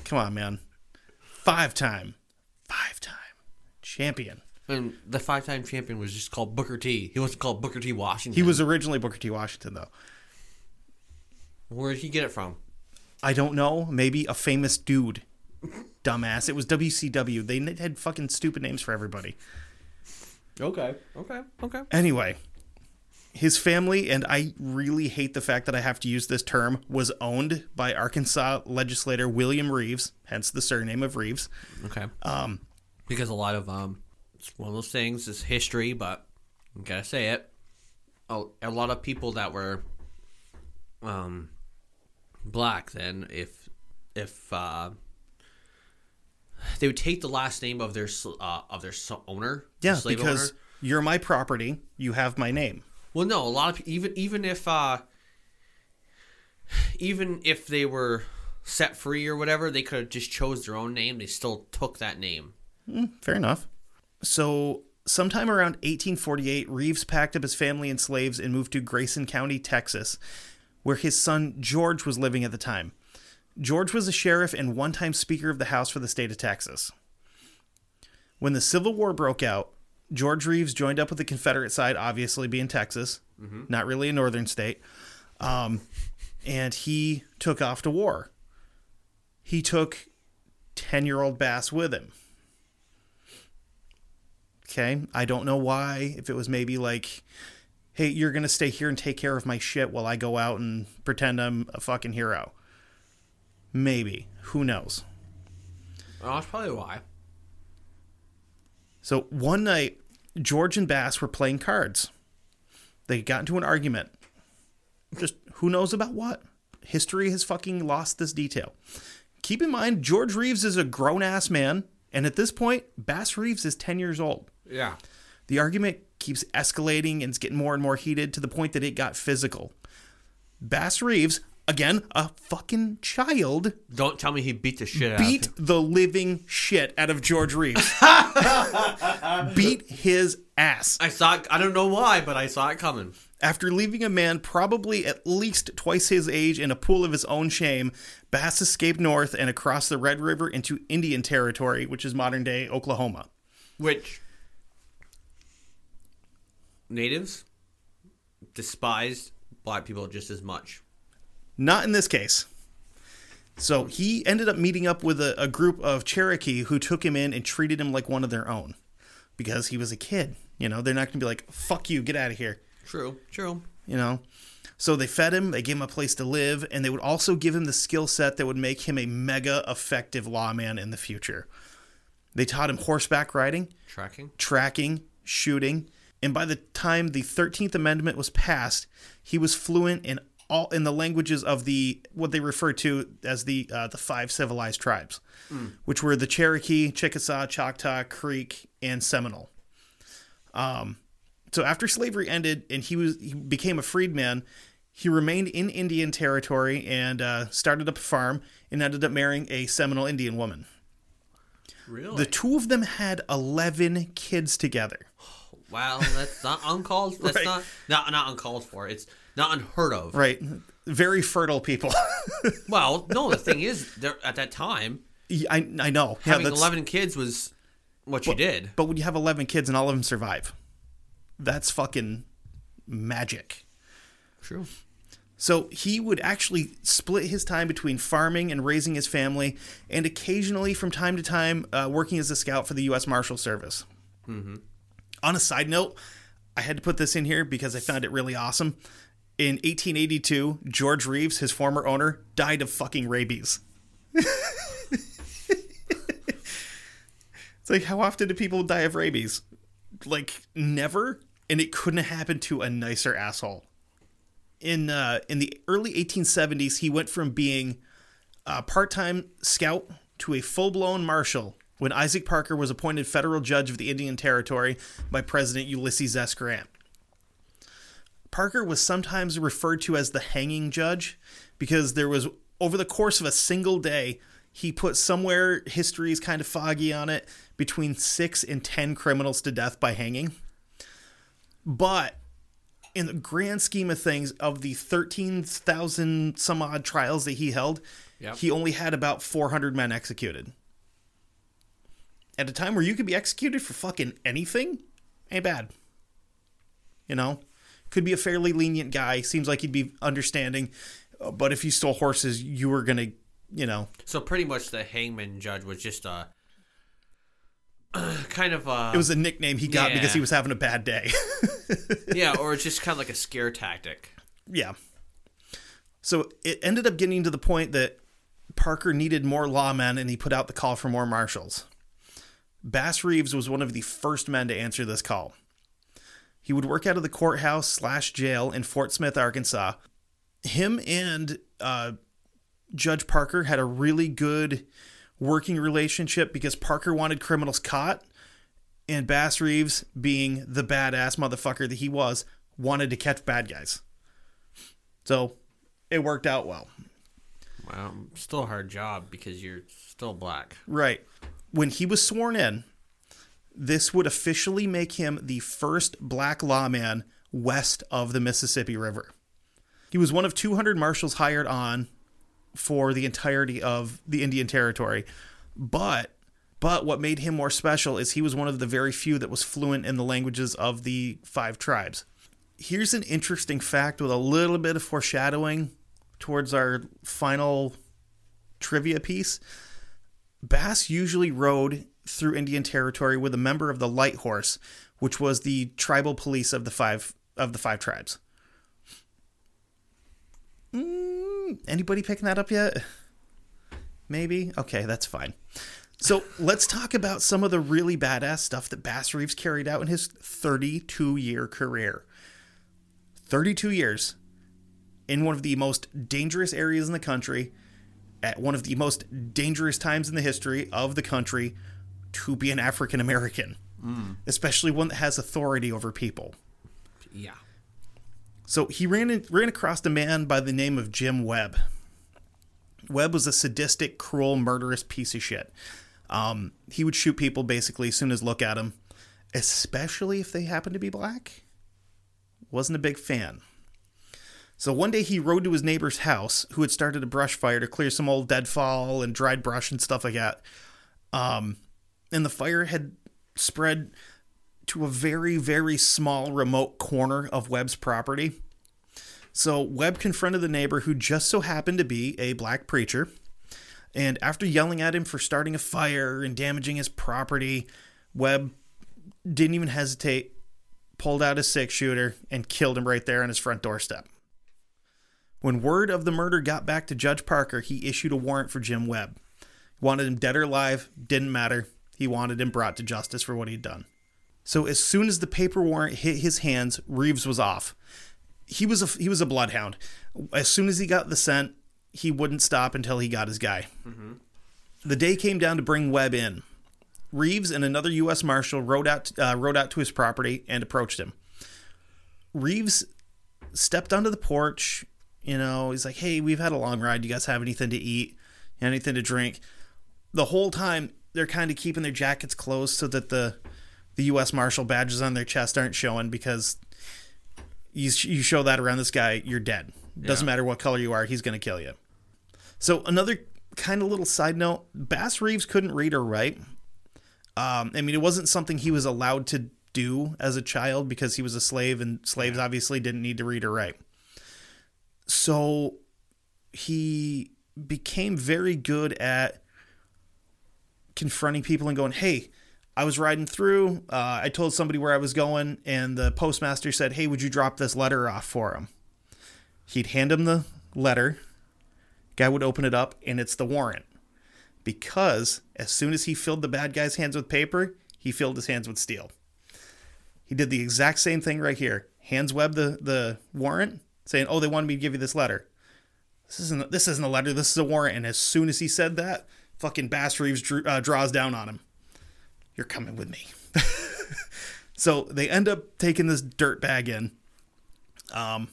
[SPEAKER 2] Come on, man. Five time. Five time champion.
[SPEAKER 1] And the five-time champion was just called Booker T. He wasn't called Booker T. Washington.
[SPEAKER 2] He was originally Booker T. Washington, though.
[SPEAKER 1] Where did he get it from?
[SPEAKER 2] I don't know. Maybe a famous dude. Dumbass. It was WCW. They had fucking stupid names for everybody.
[SPEAKER 1] Okay. Okay. Okay.
[SPEAKER 2] Anyway, his family, and I really hate the fact that I have to use this term, was owned by Arkansas legislator William Reeves, hence the surname of Reeves.
[SPEAKER 1] Okay. Um, because a lot of um, it's one of those things. It's history, but I gotta say it. A, a lot of people that were um black then, if if uh, they would take the last name of their uh, of their owner,
[SPEAKER 2] Yeah, because
[SPEAKER 1] owner.
[SPEAKER 2] you're my property. You have my name.
[SPEAKER 1] Well, no, a lot of even even if uh, even if they were set free or whatever, they could have just chose their own name. They still took that name.
[SPEAKER 2] Fair enough. So, sometime around 1848, Reeves packed up his family and slaves and moved to Grayson County, Texas, where his son George was living at the time. George was a sheriff and one time Speaker of the House for the state of Texas. When the Civil War broke out, George Reeves joined up with the Confederate side, obviously being Texas, not really a northern state, um, and he took off to war. He took 10 year old Bass with him. Okay. I don't know why. If it was maybe like, hey, you're going to stay here and take care of my shit while I go out and pretend I'm a fucking hero. Maybe. Who knows?
[SPEAKER 1] Oh, that's probably why.
[SPEAKER 2] So one night, George and Bass were playing cards. They got into an argument. Just who knows about what? History has fucking lost this detail. Keep in mind, George Reeves is a grown ass man, and at this point, Bass Reeves is 10 years old.
[SPEAKER 1] Yeah.
[SPEAKER 2] The argument keeps escalating and it's getting more and more heated to the point that it got physical. Bass Reeves, again, a fucking child,
[SPEAKER 1] Don't tell me he beat the shit
[SPEAKER 2] beat
[SPEAKER 1] out of
[SPEAKER 2] the living shit out of George Reeves. beat his ass.
[SPEAKER 1] I saw it. I don't know why, but I saw it coming.
[SPEAKER 2] After leaving a man probably at least twice his age in a pool of his own shame, Bass escaped north and across the Red River into Indian Territory, which is modern day Oklahoma.
[SPEAKER 1] Which natives despised black people just as much.
[SPEAKER 2] Not in this case. So he ended up meeting up with a, a group of Cherokee who took him in and treated him like one of their own because he was a kid. You know, they're not going to be like, fuck you, get out of here.
[SPEAKER 1] True. True.
[SPEAKER 2] You know? So they fed him, they gave him a place to live, and they would also give him the skill set that would make him a mega effective lawman in the future. They taught him horseback riding,
[SPEAKER 1] Tracking.
[SPEAKER 2] tracking, shooting, and by the time the 13th amendment was passed, he was fluent in all in the languages of the what they refer to as the uh, the five civilized tribes, which were the Cherokee, Chickasaw, Choctaw, Creek, and Seminole. Um, so after slavery ended and he was he became a freedman, he remained in Indian territory and uh, started up a farm and ended up marrying a Seminole Indian woman.
[SPEAKER 1] Really?
[SPEAKER 2] The two of them had 11 kids together.
[SPEAKER 1] Well, that's not uncalled. That's
[SPEAKER 2] Right.
[SPEAKER 1] not not not uncalled for. It's not unheard of.
[SPEAKER 2] Right. Very fertile people.
[SPEAKER 1] Well, no, the thing is, there at that time,
[SPEAKER 2] I I know. Yeah,
[SPEAKER 1] having
[SPEAKER 2] that's-
[SPEAKER 1] eleven kids was what you did.
[SPEAKER 2] But when you have 11 kids and all of them survive, that's fucking magic.
[SPEAKER 1] True.
[SPEAKER 2] So he would actually split his time between farming and raising his family, and occasionally, from time to time, uh, working as a scout for the U.S. Marshal Service. On a side note, I had to put this in here because I found it really awesome. In 1882, George Reeves, his former owner, died of fucking rabies. it's like, how often do people die of rabies? Like, never. And it couldn't have happened to a nicer asshole in uh, in the early 1870s, he went from being a part-time scout to a full-blown marshal when Isaac Parker was appointed federal judge of the Indian Territory by President Ulysses S. Grant. Parker was sometimes referred to as the hanging judge because there was over the course of a single day he put somewhere history is kind of foggy on it between 6 and 10 criminals to death by hanging. But in the grand scheme of things, of the 13,000 some odd trials that he held,
[SPEAKER 1] Yep.
[SPEAKER 2] he only had about 400 men executed. At a time where you could be executed for fucking anything, ain't bad. You know? Could be a fairly lenient guy. Seems like he'd be understanding. uh, But if you stole horses, you were going to, you know.
[SPEAKER 1] So pretty much the hangman judge was just a kind of a
[SPEAKER 2] It was a nickname he got because he was having a bad day.
[SPEAKER 1] yeah, or it's just kind of like a scare tactic.
[SPEAKER 2] Yeah. So it ended up getting to the point that Parker needed more lawmen and he put out the call for more marshals. Bass Reeves was one of the first men to answer this call. He would work out of the courthouse slash jail in Fort Smith, Arkansas. Him and uh, Judge Parker had a really good working relationship because Parker wanted criminals caught, and Bass Reeves, being the badass motherfucker that he was, wanted to catch bad guys. So it worked out well.
[SPEAKER 1] Wow, still a hard job because you're still black.
[SPEAKER 2] Right. When he was sworn in, this would officially make him the first black lawman west of the Mississippi River. He was one of 200 marshals hired on for the entirety of the Indian Territory. But but what made him more special is he was one of the very few that was fluent in the languages of the five tribes. Here's an interesting fact with a little bit of foreshadowing towards our final trivia piece. Bass usually rode through Indian Territory with a member of the Light Horse, which was the tribal police of the five of the five tribes. Mm, anybody picking that up yet? Maybe. Okay, that's fine. So let's talk about some of the really badass stuff that Bass Reeves carried out in his 32 year career. 32 years in one of the most dangerous areas in the country, at one of the most dangerous times in the history of the country to be an African American, especially one that has authority over people.
[SPEAKER 1] Yeah.
[SPEAKER 2] So he ran in, ran across a man by the name of Jim Webb. Webb was a sadistic, cruel, murderous piece of shit. Um, he would shoot people basically as soon as look at them, especially if they happened to be black. Wasn't a big fan. So one day he rode to his neighbor's house, who had started a brush fire to clear some old deadfall and dried brush and stuff like that. Um, and the fire had spread to a very, very small, remote corner of Webb's property. So Webb confronted the neighbor, who just so happened to be a black preacher. And after yelling at him for starting a fire and damaging his property, Webb didn't even hesitate, pulled out his six shooter, and killed him right there on his front doorstep. When word of the murder got back to Judge Parker, he issued a warrant for Jim Webb. Wanted him dead or alive, didn't matter. He wanted him brought to justice for what he'd done. So as soon as the paper warrant hit his hands, Reeves was off. He was a he was a bloodhound. As soon as he got the scent, he wouldn't stop until he got his guy. The day came down to bring Webb in. Reeves and another U.S. Marshal rode out uh, rode out to his property and approached him. Reeves stepped onto the porch. You know, he's like, "Hey, we've had a long ride. You guys have anything to eat? Anything to drink?" The whole time they're kind of keeping their jackets closed so that the the U.S. Marshal badges on their chest aren't showing because You, you show that around this guy, you're dead. Doesn't
[SPEAKER 1] Yeah.
[SPEAKER 2] matter what color you are, he's going to kill you. So another kind of little side note: Bass Reeves couldn't read or write. Um, I mean, it wasn't something he was allowed to do as a child because he was a slave, and slaves obviously didn't need to read or write. So he became very good at confronting people and going, "Hey, I was riding through. Uh, I told somebody where I was going, and the postmaster said, "Hey, would you drop this letter off for him?" He'd hand him the letter. Guy would open it up, and it's the warrant. Because as soon as he filled the bad guy's hands with paper, he filled his hands with steel. He did the exact same thing right here. Hands Webb the, the warrant, saying, "Oh, they wanted me to give you this letter." This isn't this isn't a letter. This is a warrant. And as soon as he said that, fucking Bass Reeves drew, uh, draws down on him. You're coming with me. so they end up taking this dirt bag in. Um,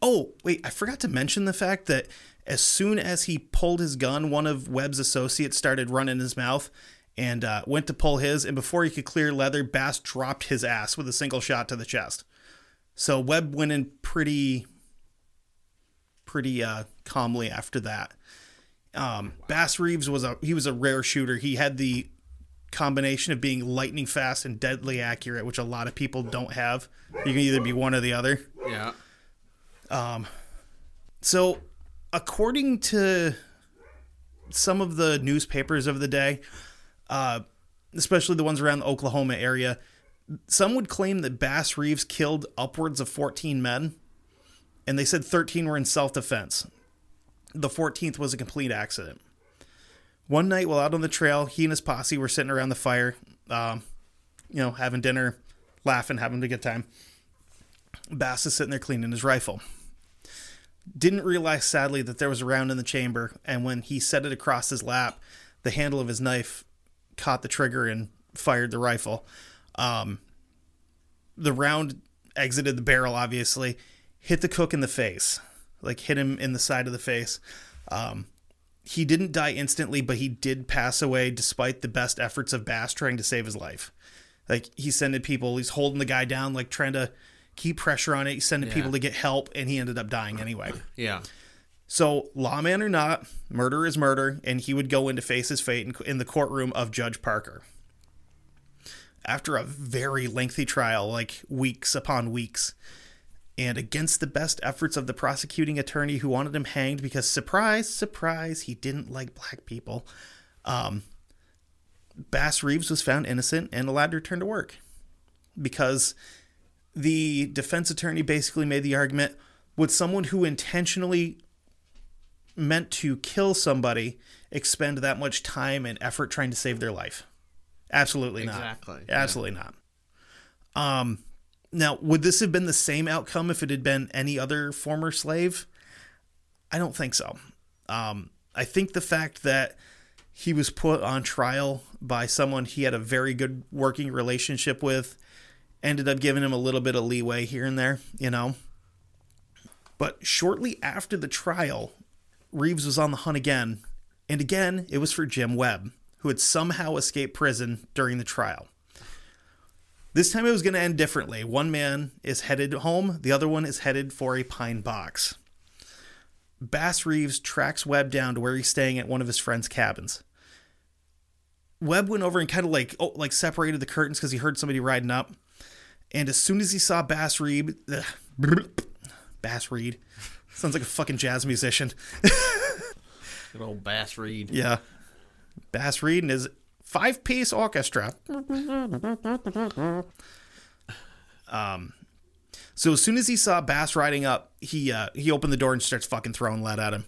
[SPEAKER 2] oh wait, I forgot to mention the fact that as soon as he pulled his gun, one of Webb's associates started running his mouth and uh, went to pull his, and before he could clear leather, Bass dropped his ass with a single shot to the chest. So Webb went in pretty, pretty uh, calmly after that. Um, Bass Reeves was a he was a rare shooter. He had the combination of being lightning fast and deadly accurate, which a lot of people don't have. You can either be one or the other.
[SPEAKER 1] Yeah. Um.
[SPEAKER 2] So, according to some of the newspapers of the day, uh, especially the ones around the Oklahoma area, some would claim that Bass Reeves killed upwards of 14 men, and they said 13 were in self defense. The 14th was a complete accident. One night while out on the trail, he and his posse were sitting around the fire, um, you know, having dinner, laughing, having a good time. Bass is sitting there cleaning his rifle didn't realize sadly that there was a round in the chamber and when he set it across his lap the handle of his knife caught the trigger and fired the rifle um, the round exited the barrel obviously hit the cook in the face like hit him in the side of the face um, he didn't die instantly but he did pass away despite the best efforts of bass trying to save his life like he's sending people he's holding the guy down like trying to keep pressure on it he's sending
[SPEAKER 1] Yeah.
[SPEAKER 2] people to get help and he ended up dying anyway
[SPEAKER 1] Yeah.
[SPEAKER 2] so, lawman or not, murder is murder, and he would go in to face his fate in, in the courtroom of Judge Parker. After a very lengthy trial, like weeks upon weeks, and against the best efforts of the prosecuting attorney who wanted him hanged because, surprise, surprise, he didn't like black people, um, Bass Reeves was found innocent and allowed to return to work because the defense attorney basically made the argument would someone who intentionally meant to kill somebody expend that much time and effort trying to save their life? Absolutely not.
[SPEAKER 1] Exactly.
[SPEAKER 2] Absolutely not. Um, now, would this have been the same outcome if it had been any other former slave? I don't think so. Um, I think the fact that he was put on trial by someone he had a very good working relationship with ended up giving him a little bit of leeway here and there, you know. But shortly after the trial, Reeves was on the hunt again, and again it was for Jim Webb, who had somehow escaped prison during the trial. This time it was going to end differently. One man is headed home, the other one is headed for a pine box. Bass Reeves tracks Webb down to where he's staying at one of his friend's cabins. Webb went over and kind of like oh, like separated the curtains because he heard somebody riding up. And as soon as he saw Bass Reed, ugh, Bass Reed, sounds like a fucking jazz musician.
[SPEAKER 1] Good old Bass Reed.
[SPEAKER 2] Yeah. Bass Reed and his five piece orchestra. um so as soon as he saw Bass riding up, he uh, he opened the door and starts fucking throwing lead at him.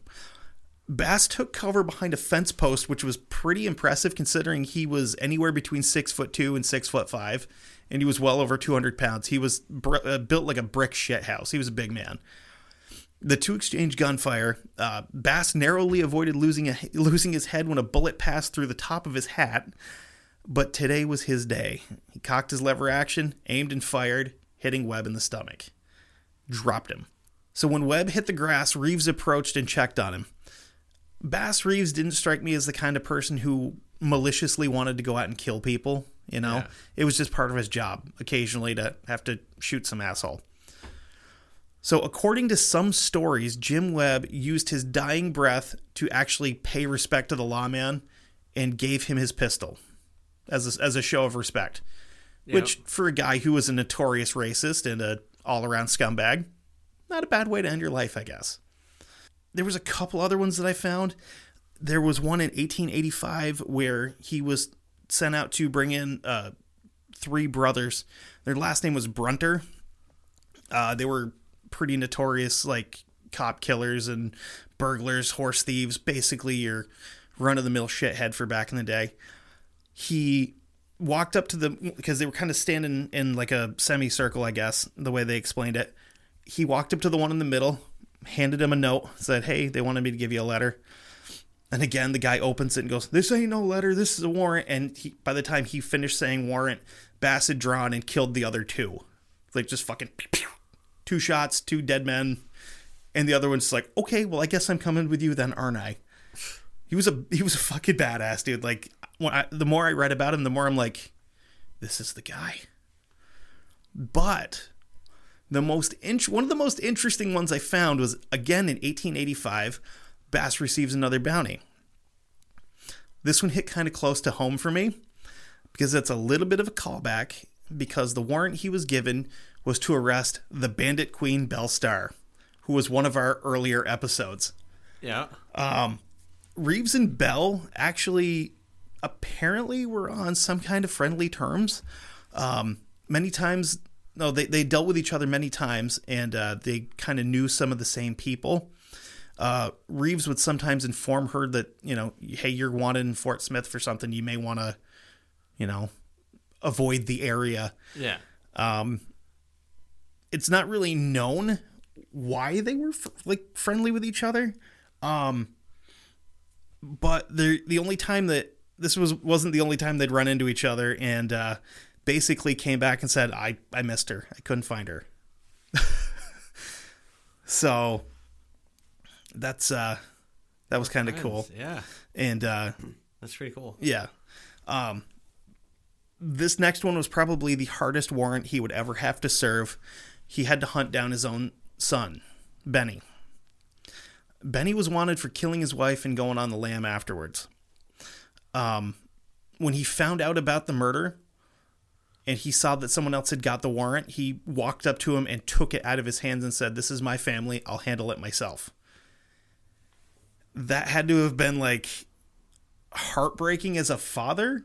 [SPEAKER 2] Bass took cover behind a fence post, which was pretty impressive considering he was anywhere between six foot two and six foot five, and he was well over two hundred pounds. He was br- uh, built like a brick shit house. He was a big man. The two exchanged gunfire. Uh, Bass narrowly avoided losing a, losing his head when a bullet passed through the top of his hat. But today was his day. He cocked his lever action, aimed and fired, hitting Webb in the stomach. Dropped him. So when Webb hit the grass, Reeves approached and checked on him. Bass Reeves didn't strike me as the kind of person who maliciously wanted to go out and kill people. You know,
[SPEAKER 1] Yeah.
[SPEAKER 2] it was just part of his job occasionally to have to shoot some asshole. So, according to some stories, Jim Webb used his dying breath to actually pay respect to the lawman and gave him his pistol as a, as a show of respect. Which, for a guy who was a notorious racist and a all around scumbag, not a bad way to end your life, I guess. There was a couple other ones that I found. There was one in 1885 where he was sent out to bring in uh, three brothers. Their last name was Brunter. Uh, they were pretty notorious, like cop killers and burglars, horse thieves, basically your run of the mill shithead for back in the day. He walked up to the because they were kind of standing in like a semicircle, I guess, the way they explained it. He walked up to the one in the middle, handed him a note, said, "Hey, they wanted me to give you a letter." And again, the guy opens it and goes, "This ain't no letter. This is a warrant." And he, by the time he finished saying warrant, Bass had drawn and killed the other two, like just fucking pew, pew. Two shots, two dead men, and the other one's like, "Okay, well, I guess I'm coming with you then, aren't I?" He was a he was a fucking badass dude. Like I, the more I read about him, the more I'm like, this is the guy. But the most int- one of the most interesting ones I found was again in 1885. Bass receives another bounty. This one hit kind of close to home for me because it's a little bit of a callback because the warrant he was given was to arrest the bandit queen Belle Starr, who was one of our earlier episodes.
[SPEAKER 1] Yeah.
[SPEAKER 2] Reeves and Belle actually apparently were on some kind of friendly terms. Um, many times, no, they, they dealt with each other many times and uh, they kind of knew some of the same people. Uh, Reeves would sometimes inform her that, you know, hey, you're wanted in Fort Smith for something. You may want to, you know, avoid the area.
[SPEAKER 1] Yeah.
[SPEAKER 2] It's not really known why they were like friendly with each other. Um, but the the only time that this was wasn't the only time they'd run into each other, and uh, basically came back and said, "I I missed her. I couldn't find her." so that's uh, that was kind of cool,
[SPEAKER 1] Yeah.
[SPEAKER 2] and uh,
[SPEAKER 1] That's pretty cool.
[SPEAKER 2] yeah. Um, this next one was probably the hardest warrant he would ever have to serve. He had to hunt down his own son, Benny. Benny was wanted for killing his wife and going on the lam afterwards. Um, when he found out about the murder and he saw that someone else had got the warrant, he walked up to him and took it out of his hands and said, This is my family. I'll handle it myself. That had to have been like heartbreaking as a father,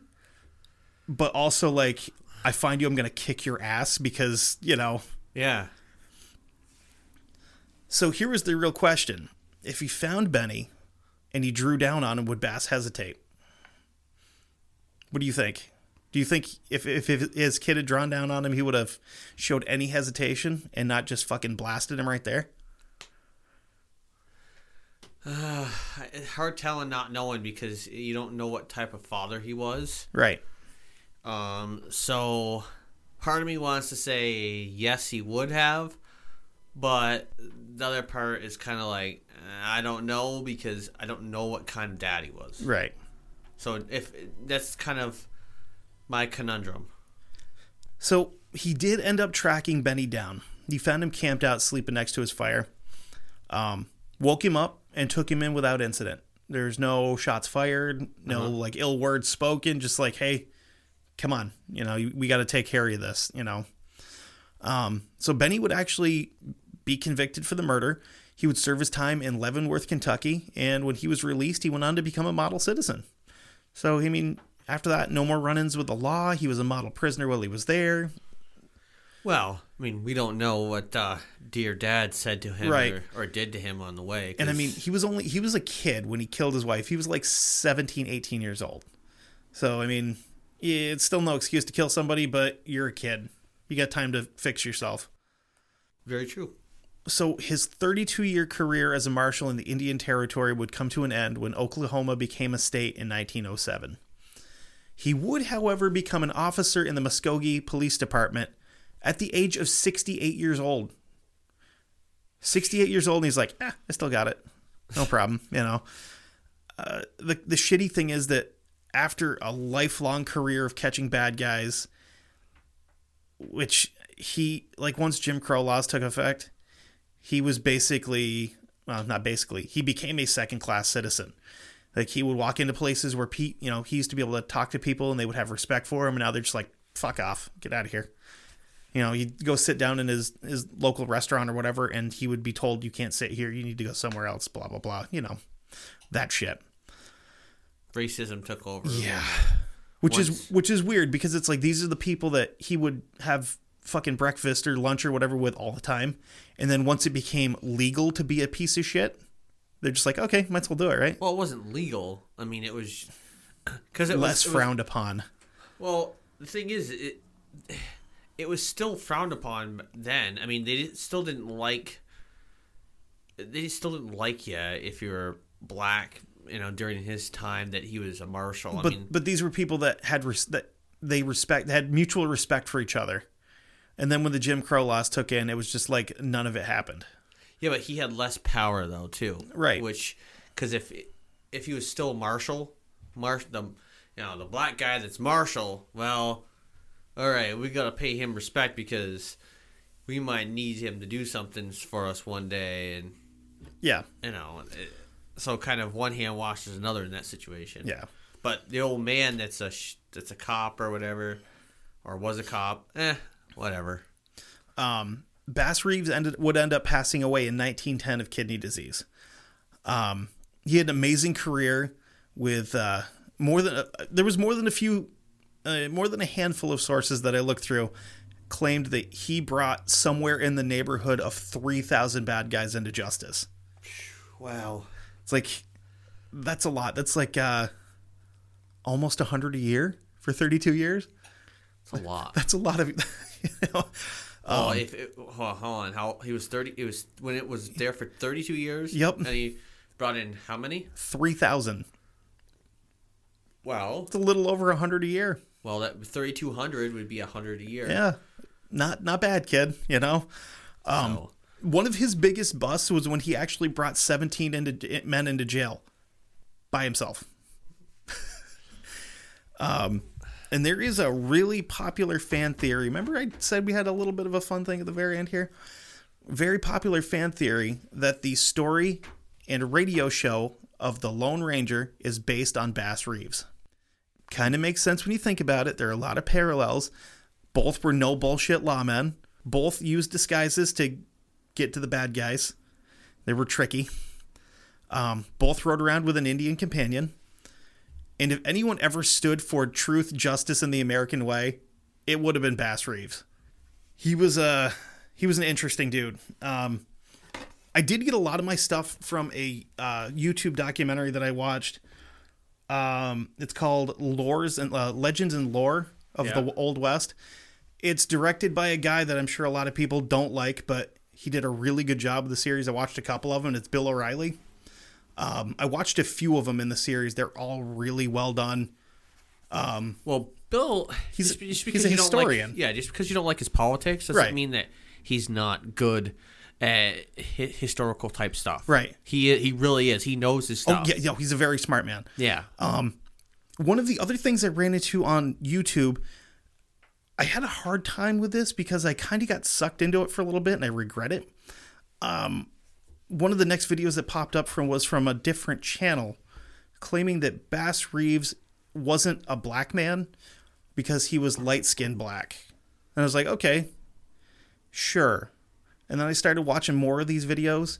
[SPEAKER 2] but also like, I find you, I'm going to kick your ass because, you know.
[SPEAKER 1] Yeah.
[SPEAKER 2] So here was the real question. If he found Benny and he drew down on him, would Bass hesitate? What do you think? Do you think if, if, if his kid had drawn down on him, he would have showed any hesitation and not just fucking blasted him right there?
[SPEAKER 1] It's hard telling not knowing because you don't know what type of father he was.
[SPEAKER 2] Right.
[SPEAKER 1] Um, so part of me wants to say yes, he would have, but the other part is kind of like uh, I don't know because I don't know what kind of dad he was.
[SPEAKER 2] Right.
[SPEAKER 1] So if that's kind of my conundrum.
[SPEAKER 2] So he did end up tracking Benny down. He found him camped out sleeping next to his fire. Um, woke him up and took him in without incident. There's no shots fired, no like ill words spoken, just like, hey, come on, you know, we got to take care of this, you know. Um, so Benny would actually be convicted for the murder. He would serve his time in Leavenworth, Kentucky, and when he was released, he went on to become a model citizen. So, I mean, after that, no more run ins with the law. He was a model prisoner while he was there.
[SPEAKER 1] Well, I mean, we don't know what uh, dear dad said to him
[SPEAKER 2] Right.
[SPEAKER 1] or, or did to him on the way.
[SPEAKER 2] And I mean, he was only, he was a kid when he killed his wife. He was like 17, 18 years old. So, I mean, it's still no excuse to kill somebody, but you're a kid. You got time to fix yourself.
[SPEAKER 1] very true.
[SPEAKER 2] so his 32 year career as a marshal in the Indian Territory would come to an end when Oklahoma became a state in 1907. He would, however, become an officer in the Muskogee Police Department at the age of 68 years old. 68 years old, and he's like, eh, I still got it. No problem, you know. Uh, the, the shitty thing is that after a lifelong career of catching bad guys, which he, like, once Jim Crow laws took effect, he was basically well, not basically. He became a second class citizen. Like he would walk into places where Pete, you know, he used to be able to talk to people and they would have respect for him, and now they're just like, "Fuck off, get out of here." You know, he'd go sit down in his his local restaurant or whatever, and he would be told, "You can't sit here. You need to go somewhere else." Blah blah blah. You know, that shit.
[SPEAKER 1] Racism took over.
[SPEAKER 2] Yeah. Which
[SPEAKER 1] Once-
[SPEAKER 2] is which is weird because it's like these are the people that he would have fucking breakfast or lunch or whatever with all the time. And then once it became legal to be a piece of shit, they're just like, okay, might as well do it, right?
[SPEAKER 1] Well, it wasn't legal. I mean, it was because it
[SPEAKER 2] Less
[SPEAKER 1] was, it was-
[SPEAKER 2] frowned upon.
[SPEAKER 1] Well, the thing is, it it was still frowned upon then. I mean, they still didn't like they still didn't like you if you were black. You know, during his time that he was a marshal. I
[SPEAKER 2] But
[SPEAKER 1] mean,
[SPEAKER 2] but these were people that had res- that they respect had mutual respect for each other. And then when the Jim Crow laws took in, it was just like none of it happened.
[SPEAKER 1] yeah, but he had less power though too.
[SPEAKER 2] Right.
[SPEAKER 1] Which, because if if he was still marshal, marsh the you know the black guy that's marshal, well, all right, we gotta pay him respect because we might need him to do something for us one day, and
[SPEAKER 2] Yeah.
[SPEAKER 1] you know, it, so kind of one hand washes another in that situation.
[SPEAKER 2] Yeah.
[SPEAKER 1] But the old man that's a sh- that's a cop or whatever, or was a cop, eh, whatever.
[SPEAKER 2] Bass Reeves ended would end up passing away in 1910 of kidney disease. Um, he had an amazing career with uh, more than uh, there was more than a few, uh, more than a handful of sources that I looked through claimed that he brought somewhere in the neighborhood of 3,000 bad guys into justice.
[SPEAKER 1] Wow.
[SPEAKER 2] It's like that's a lot. That's like uh, almost a 100 a year for 32 years.
[SPEAKER 1] It's a lot.
[SPEAKER 2] That's a lot of. You know,
[SPEAKER 1] Oh, if it, hold on, how he was thirty? It was when it was there for thirty-two years.
[SPEAKER 2] Yep.
[SPEAKER 1] and he brought in how many?
[SPEAKER 2] 3,000.
[SPEAKER 1] Well,
[SPEAKER 2] It's a little over a 100 a year.
[SPEAKER 1] well, that thirty-two hundred would be a hundred a year.
[SPEAKER 2] Yeah, not not bad, kid. You know, um,
[SPEAKER 1] So,
[SPEAKER 2] one of his biggest busts was when he actually brought seventeen into men into jail by himself. um, and there is a really popular fan theory. Remember, I said we had a little bit of a fun thing at the very end here. Very popular fan theory that the story and radio show of the Lone Ranger is based on Bass Reeves kind of makes sense when you think about it. There are a lot of parallels. Both were no bullshit lawmen. Both used disguises to get to the bad guys. They were tricky. Um, both rode around with an Indian companion. And if anyone ever stood for truth, justice, and the American way, it would have been Bass Reeves. He was a he was an interesting dude. Um, I did get a lot of my stuff from a uh, YouTube documentary that I watched. Um, it's called Lores and uh, Legends and Lore of
[SPEAKER 1] Yeah.
[SPEAKER 2] the Old West. It's directed by a guy that I'm sure a lot of people don't like, but he did a really good job of the series. I watched a couple of them. It's Bill O'Reilly. Um, I watched a few of them in the series. They're all really well done.
[SPEAKER 1] well, Bill,
[SPEAKER 2] He's-
[SPEAKER 1] just, just
[SPEAKER 2] he's a
[SPEAKER 1] don't like-
[SPEAKER 2] historian.
[SPEAKER 1] yeah, just because you don't like his politics doesn't
[SPEAKER 2] Right.
[SPEAKER 1] mean that he's not good at hi- historical type stuff.
[SPEAKER 2] Right.
[SPEAKER 1] He he really is. He knows his
[SPEAKER 2] Oh
[SPEAKER 1] stuff.
[SPEAKER 2] yeah, yeah, he's a very smart man.
[SPEAKER 1] yeah.
[SPEAKER 2] one of the other things I ran into on YouTube, I had a hard time with this because I kind of got sucked into it for a little bit and I regret it. Um, one of the next videos that popped up from was from a different channel claiming that Bass Reeves wasn't a black man because he was light skinned black. And I was like, okay, sure. And then I started watching more of these videos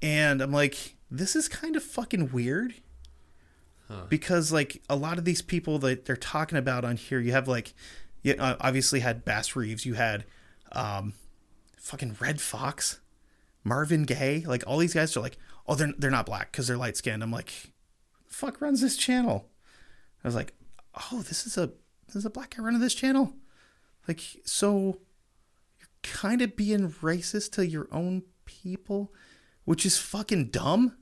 [SPEAKER 2] and I'm like, this is kind of fucking weird because like a lot of these people that they're talking about on here, you have like, you obviously had Bass Reeves, you had um, fucking Redd Foxx, Marvin Gaye, like all these guys are like, oh, they're they're not black because they're light skinned. I'm like, fuck runs this channel? I was like, oh, this is a this is a black guy running this channel. Like, so you're kind of being racist to your own people, which is fucking dumb.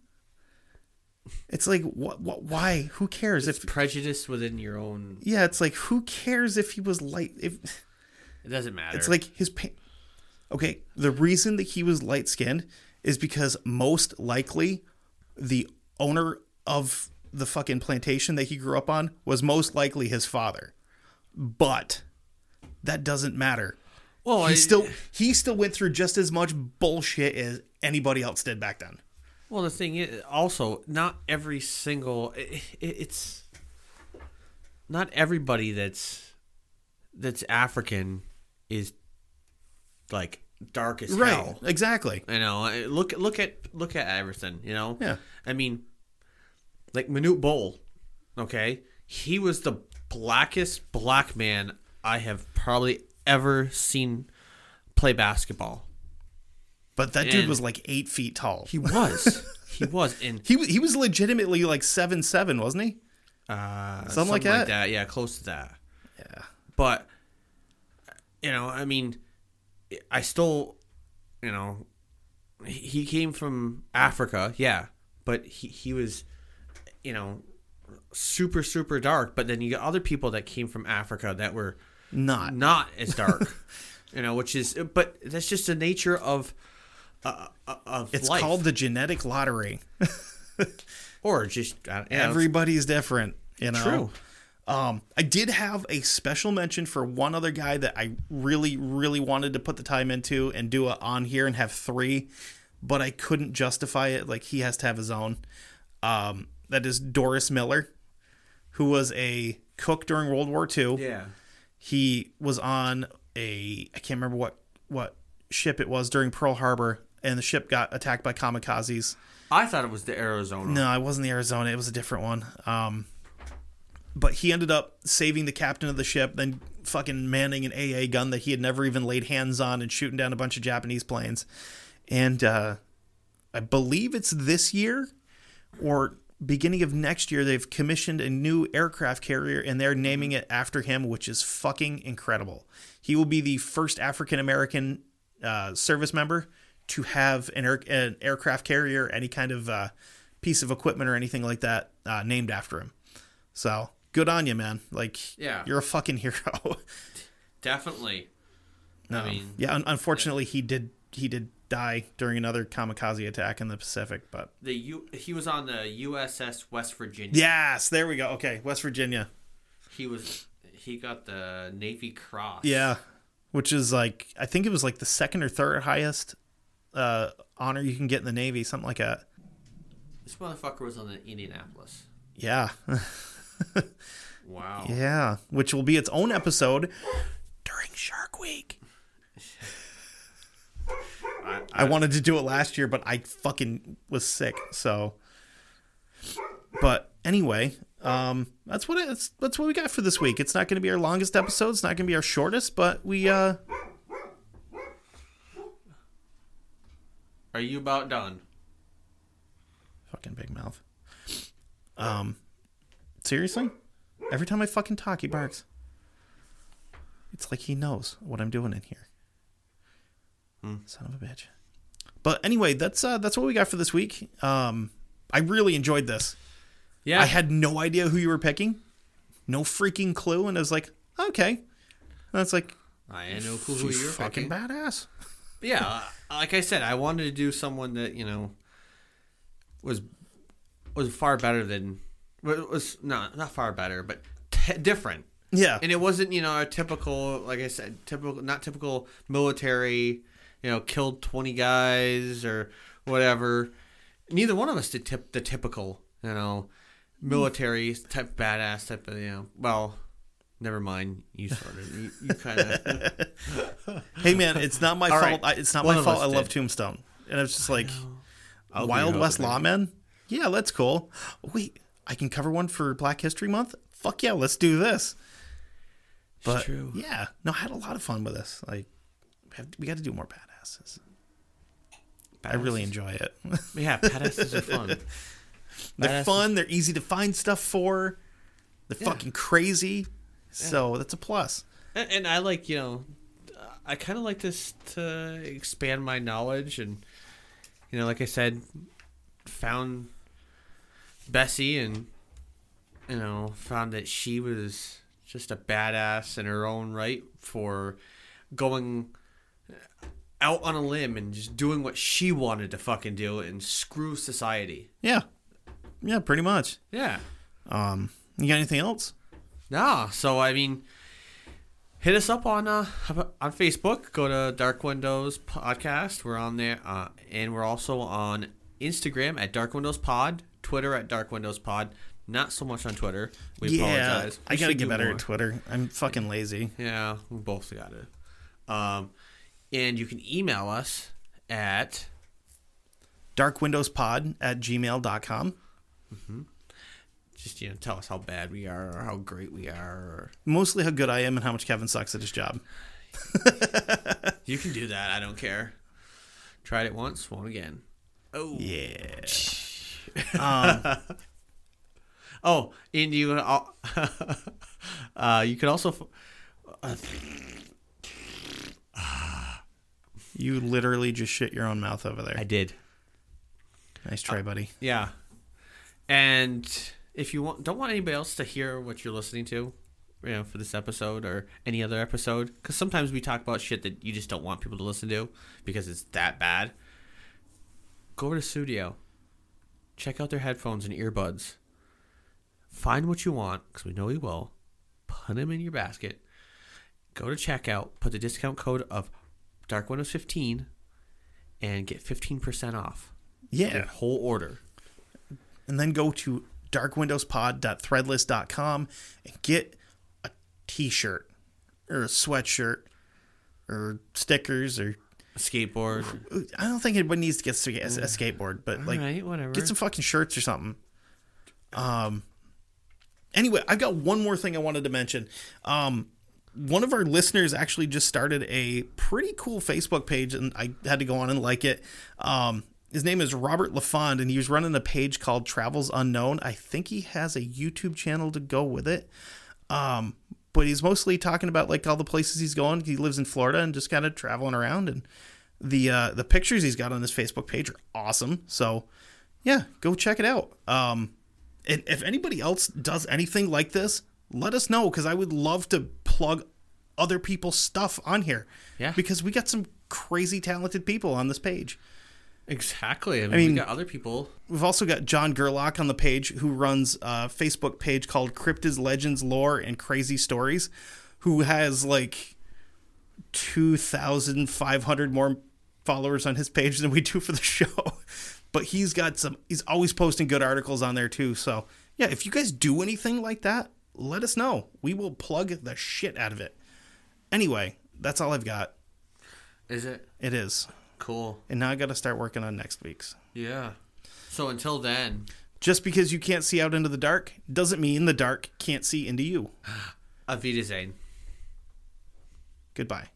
[SPEAKER 2] It's like what, what why who cares if
[SPEAKER 1] Prejudice within your own.
[SPEAKER 2] yeah it's like who cares if he was light if
[SPEAKER 1] It doesn't matter.
[SPEAKER 2] it's like his pain okay the reason that he was light skinned is because most likely the owner of the fucking plantation that he grew up on was most likely his father but that doesn't matter
[SPEAKER 1] Well,
[SPEAKER 2] he
[SPEAKER 1] I-
[SPEAKER 2] still he still went through just as much bullshit as anybody else did back then.
[SPEAKER 1] Well, the thing is, also, not every single it, it's not everybody that's that's African is like dark as hell.
[SPEAKER 2] Exactly.
[SPEAKER 1] You know, look look at look at everything. You know,
[SPEAKER 2] Yeah.
[SPEAKER 1] I mean, like Manute Bol, okay, he was the blackest black man I have probably ever seen play basketball.
[SPEAKER 2] But that dude was like eight feet tall.
[SPEAKER 1] He was, he was, and
[SPEAKER 2] He he was legitimately like seven seven, wasn't he?
[SPEAKER 1] uh,
[SPEAKER 2] Something like that?
[SPEAKER 1] Yeah, close to that.
[SPEAKER 2] Yeah.
[SPEAKER 1] But you know, I mean, I still, you know, he he came from Africa, yeah, but he he was, you know, super super dark. But then you got other people that came from Africa that were
[SPEAKER 2] Not.
[SPEAKER 1] not as dark, you know, which is, but that's just the nature of. Uh, of
[SPEAKER 2] It's
[SPEAKER 1] life.
[SPEAKER 2] called the genetic lottery.
[SPEAKER 1] or just uh,
[SPEAKER 2] Everybody's different, you know.
[SPEAKER 1] true.
[SPEAKER 2] Um, I did have a special mention for one other guy that I really, really wanted to put the time into and do it on here and have three, but I couldn't justify it. Like he has to have his own. Um, that is Doris Miller, who was a cook during World War II.
[SPEAKER 1] Yeah.
[SPEAKER 2] He was on a I can't remember what what ship it was during Pearl Harbor, and the ship got attacked by kamikazes.
[SPEAKER 1] I thought it was the Arizona.
[SPEAKER 2] No, it wasn't the Arizona. It was a different one. Um, but he ended up saving the captain of the ship, then fucking manning an AA gun that he had never even laid hands on and shooting down a bunch of Japanese planes. And uh, I believe it's this year or beginning of next year, they've commissioned a new aircraft carrier and they're naming it after him, which is fucking incredible. He will be the first African American uh, service member to have an, air, an aircraft carrier, any kind of uh, piece of equipment or anything like that uh, named after him. So good on you, man. Like,
[SPEAKER 1] Yeah.
[SPEAKER 2] you're a fucking hero.
[SPEAKER 1] Definitely.
[SPEAKER 2] No.
[SPEAKER 1] I mean,
[SPEAKER 2] yeah, un- unfortunately, he did he did die during another kamikaze attack in the Pacific, but
[SPEAKER 1] the U, he was on the USS West Virginia.
[SPEAKER 2] yes, there we go. Okay, West Virginia.
[SPEAKER 1] He was he got the Navy Cross.
[SPEAKER 2] Yeah, which is like I think it was like the second or third highest uh, honor you can get in the Navy, something like that.
[SPEAKER 1] This motherfucker was on the Indianapolis.
[SPEAKER 2] Yeah,
[SPEAKER 1] Wow.
[SPEAKER 2] yeah, which will be its own episode during Shark Week.
[SPEAKER 1] I,
[SPEAKER 2] I wanted to do it last year, but I fucking was sick. So, but anyway, um, that's what it's that's what we got for this week. It's not going to be our longest episode. It's not going to be our shortest, but we uh,
[SPEAKER 1] Are you about done?
[SPEAKER 2] fucking big mouth. Um, seriously, every time I fucking talk, he barks. It's like he knows what I'm doing in here. Son of a bitch. But anyway, that's uh, that's what we got for this week. Um, I really enjoyed this.
[SPEAKER 1] Yeah.
[SPEAKER 2] I had no idea who you were picking, no freaking clue, and I was like, okay. And it's like,
[SPEAKER 1] I know who, who you're
[SPEAKER 2] fucking
[SPEAKER 1] picking.
[SPEAKER 2] badass.
[SPEAKER 1] Yeah, uh, like I said, I wanted to do someone that you know was was far better than wa- was not not far better, but t- different.
[SPEAKER 2] Yeah,
[SPEAKER 1] And it wasn't you know a typical, like I said, typical not typical military. You know, killed twenty guys or whatever. Neither one of us did tip the typical, you know, military type badass type of you know. Well, never mind. You started. You, you kind of.
[SPEAKER 2] hey man, it's not my
[SPEAKER 1] All
[SPEAKER 2] fault.
[SPEAKER 1] right.
[SPEAKER 2] I, it's not
[SPEAKER 1] One
[SPEAKER 2] my fault.
[SPEAKER 1] us
[SPEAKER 2] I love. Tombstone, and it's just like
[SPEAKER 1] I'll
[SPEAKER 2] Wild West. Lawmen. Yeah, that's cool. Wait, I can cover one for Black History Month. Fuck yeah, let's do this. But
[SPEAKER 1] true.
[SPEAKER 2] yeah, no, I had a lot of fun with this. Like, we, have, we got to do more badasses. I really enjoy it.
[SPEAKER 1] Yeah, badasses are fun.
[SPEAKER 2] they're
[SPEAKER 1] Badasses.
[SPEAKER 2] fun. They're easy to find stuff for. They're fucking crazy. So that's a plus.
[SPEAKER 1] And, and I like, you know, I kind of like this to expand my knowledge. And, you know, like I said, found Bessie and, you know, found that she was just a badass in her own right for going out on a limb and just doing what she wanted to fucking do and screw society.
[SPEAKER 2] Yeah, yeah, pretty much.
[SPEAKER 1] Yeah.
[SPEAKER 2] Um, you got anything else?
[SPEAKER 1] No, so I mean, hit us up on uh on Facebook. Go to Dark Windows Podcast. We're on there, uh, and we're also on Instagram at Dark Windows Pod, Twitter at Dark Windows Pod. Not so much on Twitter. We
[SPEAKER 2] yeah,
[SPEAKER 1] apologize.
[SPEAKER 2] I gotta get better
[SPEAKER 1] more.
[SPEAKER 2] at Twitter. I'm fucking lazy.
[SPEAKER 1] Yeah, we both got it. Um, and you can email us at
[SPEAKER 2] Darkwindowspod at gmail.com.
[SPEAKER 1] just you know tell us how bad we are or how great we are. Or,
[SPEAKER 2] Mostly how good I am and how much Kevin sucks at his job.
[SPEAKER 1] you can do that. I don't care. Tried it once, won't again. Oh
[SPEAKER 2] Yeah.
[SPEAKER 1] Oh, and you uh, uh, you could also f-
[SPEAKER 2] You literally just shit your own mouth over there.
[SPEAKER 1] I did.
[SPEAKER 2] Nice try, buddy.
[SPEAKER 1] Yeah. And if you want, don't want anybody else to hear what you're listening to, you know, for this episode or any other episode, because sometimes we talk about shit that you just don't want people to listen to because it's that bad. Go to Studio, check out their headphones and earbuds. Find what you want, because we know you will. Put them in your basket. Go to checkout, put the discount code of Dark Windows 15, and get 15% off your
[SPEAKER 2] Yeah.
[SPEAKER 1] whole order.
[SPEAKER 2] And then go to darkwindowspod.threadless.com and get a t shirt or a sweatshirt or stickers or
[SPEAKER 1] A skateboard.
[SPEAKER 2] I don't think anybody needs to get a, skateboard, but like
[SPEAKER 1] right, whatever.
[SPEAKER 2] get some fucking shirts or something. Um. Anyway, I've got one more thing I wanted to mention. Um, one of our listeners actually just started a pretty cool Facebook page, and I had to go on and like it. Um, his name is Robert LaFond, and he was running a page called Travels Unknown. I think he has a YouTube channel to go with it. Um, but he's mostly talking about like all the places he's going. He lives in Florida and just kind of traveling around. And the uh, the pictures he's got on his Facebook page are awesome. So yeah, go check it out. Um, and if anybody else does anything like this, let us know because I would love to plug other people's stuff on here.
[SPEAKER 1] Yeah.
[SPEAKER 2] because we got some crazy talented people on this page.
[SPEAKER 1] Exactly. I mean,
[SPEAKER 2] mean-
[SPEAKER 1] we got other people.
[SPEAKER 2] We've also got John Gerlach on the page who runs a Facebook page called Cryptids, Legends, Lore, and Crazy Stories, who has like 2,500 more followers on his page than we do for the show. But he's got some, he's always posting good articles on there too. So yeah, if you guys do anything like that, let us know. We will plug the shit out of it. Anyway, that's all I've got.
[SPEAKER 1] Is it
[SPEAKER 2] It is.
[SPEAKER 1] Cool?
[SPEAKER 2] And now I got to start working on next week's.
[SPEAKER 1] Yeah. So until then,
[SPEAKER 2] Just because you can't see out into the dark doesn't mean the dark can't see into you.
[SPEAKER 1] Avita Zane.
[SPEAKER 2] Goodbye.